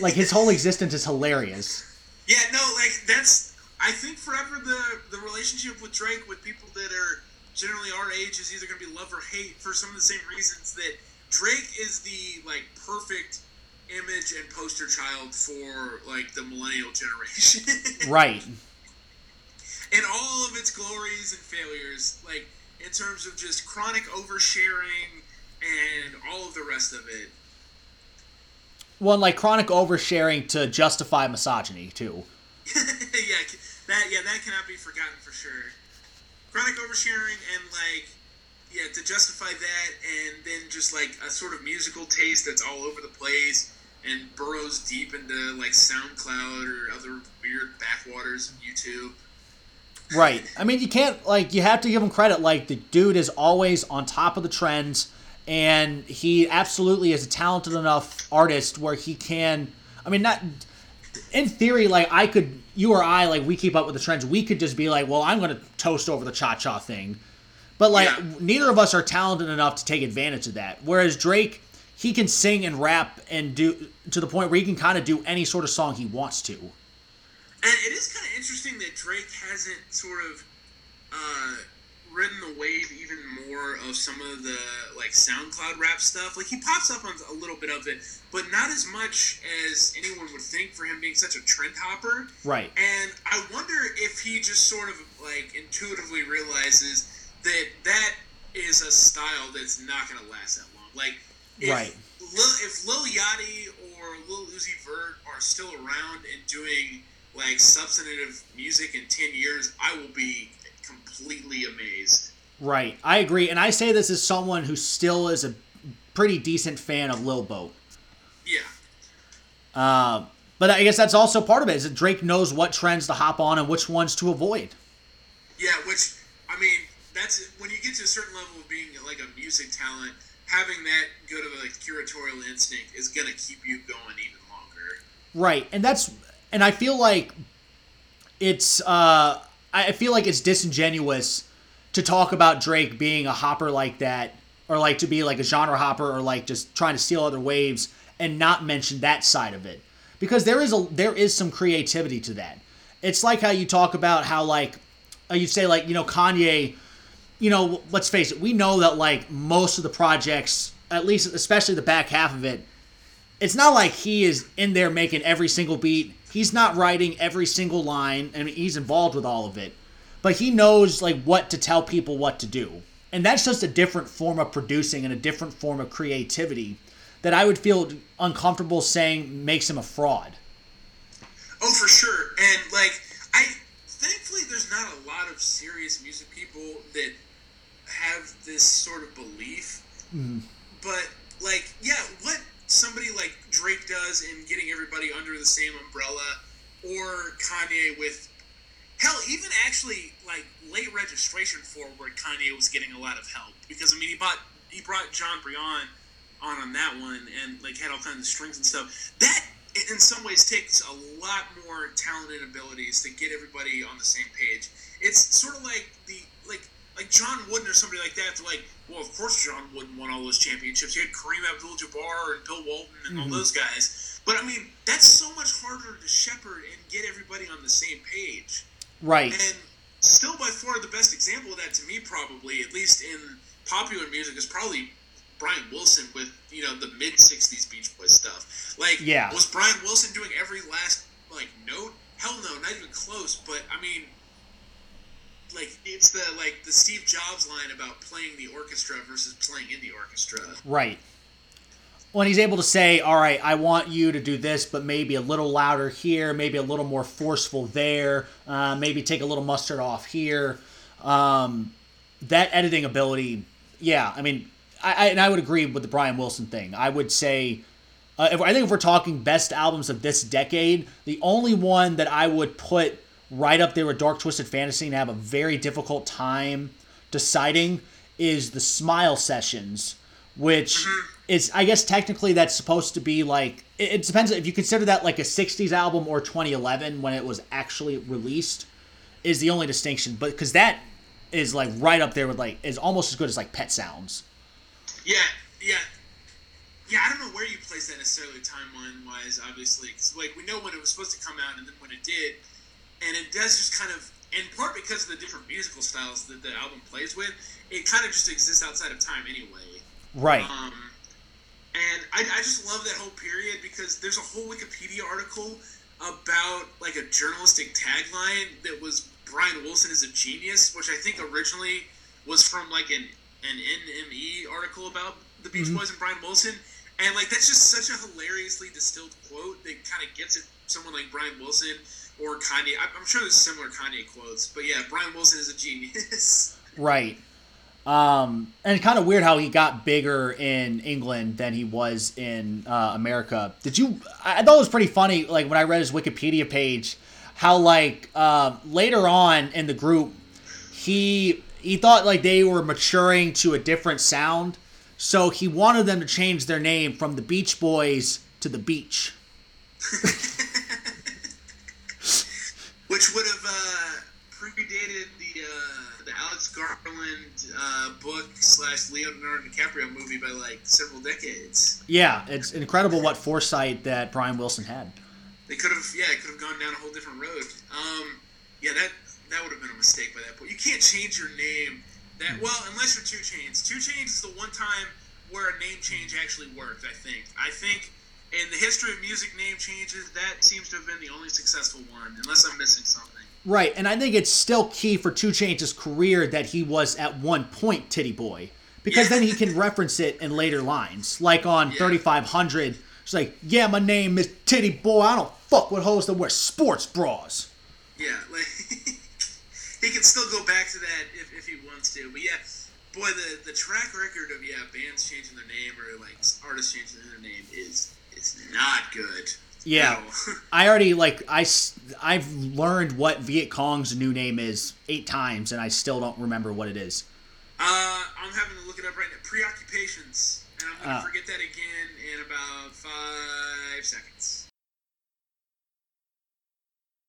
Like his whole existence is hilarious. Yeah, no, like that's. I think forever the the relationship with Drake with people that are generally our age is either going to be love or hate for some of the same reasons that Drake is the like perfect image and poster child for like the millennial generation. [laughs] Right. in all of its glories and failures, like in terms of just chronic oversharing and all of the rest of it. One like chronic oversharing to justify misogyny too. [laughs] yeah, that yeah, that cannot be forgotten for sure. Chronic oversharing and like yeah, to justify that and then just like a sort of musical taste that's all over the place and burrows deep into like SoundCloud or other weird backwaters of YouTube. Right. I mean, you can't like you have to give him credit. Like the dude is always on top of the trends, and he absolutely is a talented enough artist where he can. I mean, not in theory. Like I could, you or I, like we keep up with the trends. We could just be like, well, I'm going to toast over the cha cha thing, but like Yeah. neither of us are talented enough to take advantage of that. Whereas Drake, he can sing and rap and do to the point where he can kind of do any sort of song he wants to. And it is kind of interesting that Drake hasn't sort of uh, ridden the wave even more of some of the like SoundCloud rap stuff. Like he pops up on a little bit of it, but not as much as anyone would think for him being such a trend hopper. Right. And I wonder if he just sort of like intuitively realizes that that is a style that's not going to last that long. Like, if, Right. Lil, if Lil Yachty or Lil Uzi Vert are still around and doing like substantive music in ten years, I will be completely amazed. Right, I agree, and I say this as someone who still is a pretty decent fan of Lil Boat. Yeah. Uh, but I guess that's also part of it is that Drake knows what trends to hop on and which ones to avoid. Yeah, which I mean, that's when you get to a certain level of being like a music talent, having that good of a like, curatorial instinct is gonna keep you going even longer. Right, and that's and I feel like it's uh I feel like it's disingenuous to talk about Drake being a hopper like that or like to be like a genre hopper or like just trying to steal other waves and not mention that side of it because there is a there is some creativity to that. It's like how you talk about how like uh, you say like you know Kanye, you know let's face it, we know that like most of the projects, at least especially the back half of it, it's not like he is in there making every single beat. He's not writing every single line, and he's involved with all of it. But he knows like what to tell people what to do. And that's just a different form of producing and a different form of creativity that I would feel uncomfortable saying makes him a fraud. Oh, for sure. And like I thankfully there's not a lot of serious music people that have this sort of belief. Mhm. But like, yeah, what somebody like Drake does in getting everybody under the same umbrella, or Kanye with hell, even actually like late registration forward, Kanye was getting a lot of help because I mean he bought he brought Jon Brion on on that one and like had all kinds of strings and stuff. That in some ways takes a lot more talent and abilities to get everybody on the same page. It's sort of like the like like John Wooden or somebody like that. To like, well, of course John Wooden won all those championships. He had Kareem Abdul-Jabbar and Bill Walton and all Mhm. those guys. But I mean, that's so much harder to shepherd and get everybody on the same page. Right. And still, by far, the best example of that to me, probably at least in popular music, is probably Brian Wilson with you know the mid '60s Beach Boys stuff. Like, Yeah. was Brian Wilson doing every last like note? Hell no, not even close. But I mean, like it's the like the Steve Jobs line about playing the orchestra versus playing in the orchestra. Right. When he's able to say, "All right, I want you to do this, but maybe a little louder here, maybe a little more forceful there, uh, maybe take a little mustard off here," um, that editing ability, yeah. I mean, I, I and I would agree with the Brian Wilson thing. I would say, uh, if, I think if we're talking best albums of this decade, the only one that I would put right up there with Dark Twisted Fantasy and have a very difficult time deciding is the Smile Sessions, which mm-hmm. is I guess technically that's supposed to be like it, it depends if you consider that like a 60s album or 2011 when it was actually released is the only distinction but because that is like right up there with like is almost as good as like Pet Sounds. Yeah, yeah, yeah. I don't know where you place that necessarily timeline wise. Obviously, 'cause, like we know when it was supposed to come out and then when it did, and it does just kind of, in part because of the different musical styles that the album plays with, it kind of just exists outside of time anyway. Right. Um, and I, I just love that whole period because there's a whole Wikipedia article about like a journalistic tagline that was Brian Wilson is a genius, which I think originally was from like an an NME article about the Beach Mhm. Boys and Brian Wilson. And like that's just such a hilariously distilled quote that kind of gets at someone like Brian Wilson or Kanye. I'm sure there's similar Kanye quotes, but yeah, Brian Wilson is a genius. [laughs] Right. Um, and kind of weird how he got bigger in England than he was in uh, America. Did you? I I thought it was pretty funny. Like when I read his Wikipedia page, how like uh, later on in the group, he he thought like they were maturing to a different sound, so he wanted them to change their name from the Beach Boys to the Beach. [laughs] which would have uh, predated the uh, the Alex Garland uh, book slash Leonardo DiCaprio movie by like several decades. Yeah, it's incredible what foresight that Brian Wilson had. They could have, yeah, it could have gone down a whole different road. Um, yeah, that that would have been a mistake by that point. You can't change your name. That well, unless you're Two Chainz. Two Chainz is the one time where a name change actually worked. I think. I think in the history of music name changes, that seems to have been the only successful one. Unless I'm missing something. Right, and I think it's still key for Two Chainz' career that he was at one point Titty Boy, because then he can [laughs] reference it in later lines, like on Yeah. 3500. It's like, yeah, my name is Titty Boy. I don't fuck with hoes that wear sports bras. Yeah, [laughs] like he can still go back to that if, if he wants to. But yeah, boy, the the track record of yeah bands changing their name or like artists changing their name is not good. Yeah. No. [laughs] I already like I I've learned what Viet Cong's new name is eight times, and I still don't remember what it is. Uh, I'm having to look it up right now. Preoccupations, and I'm gonna Ah. forget that again in about five seconds.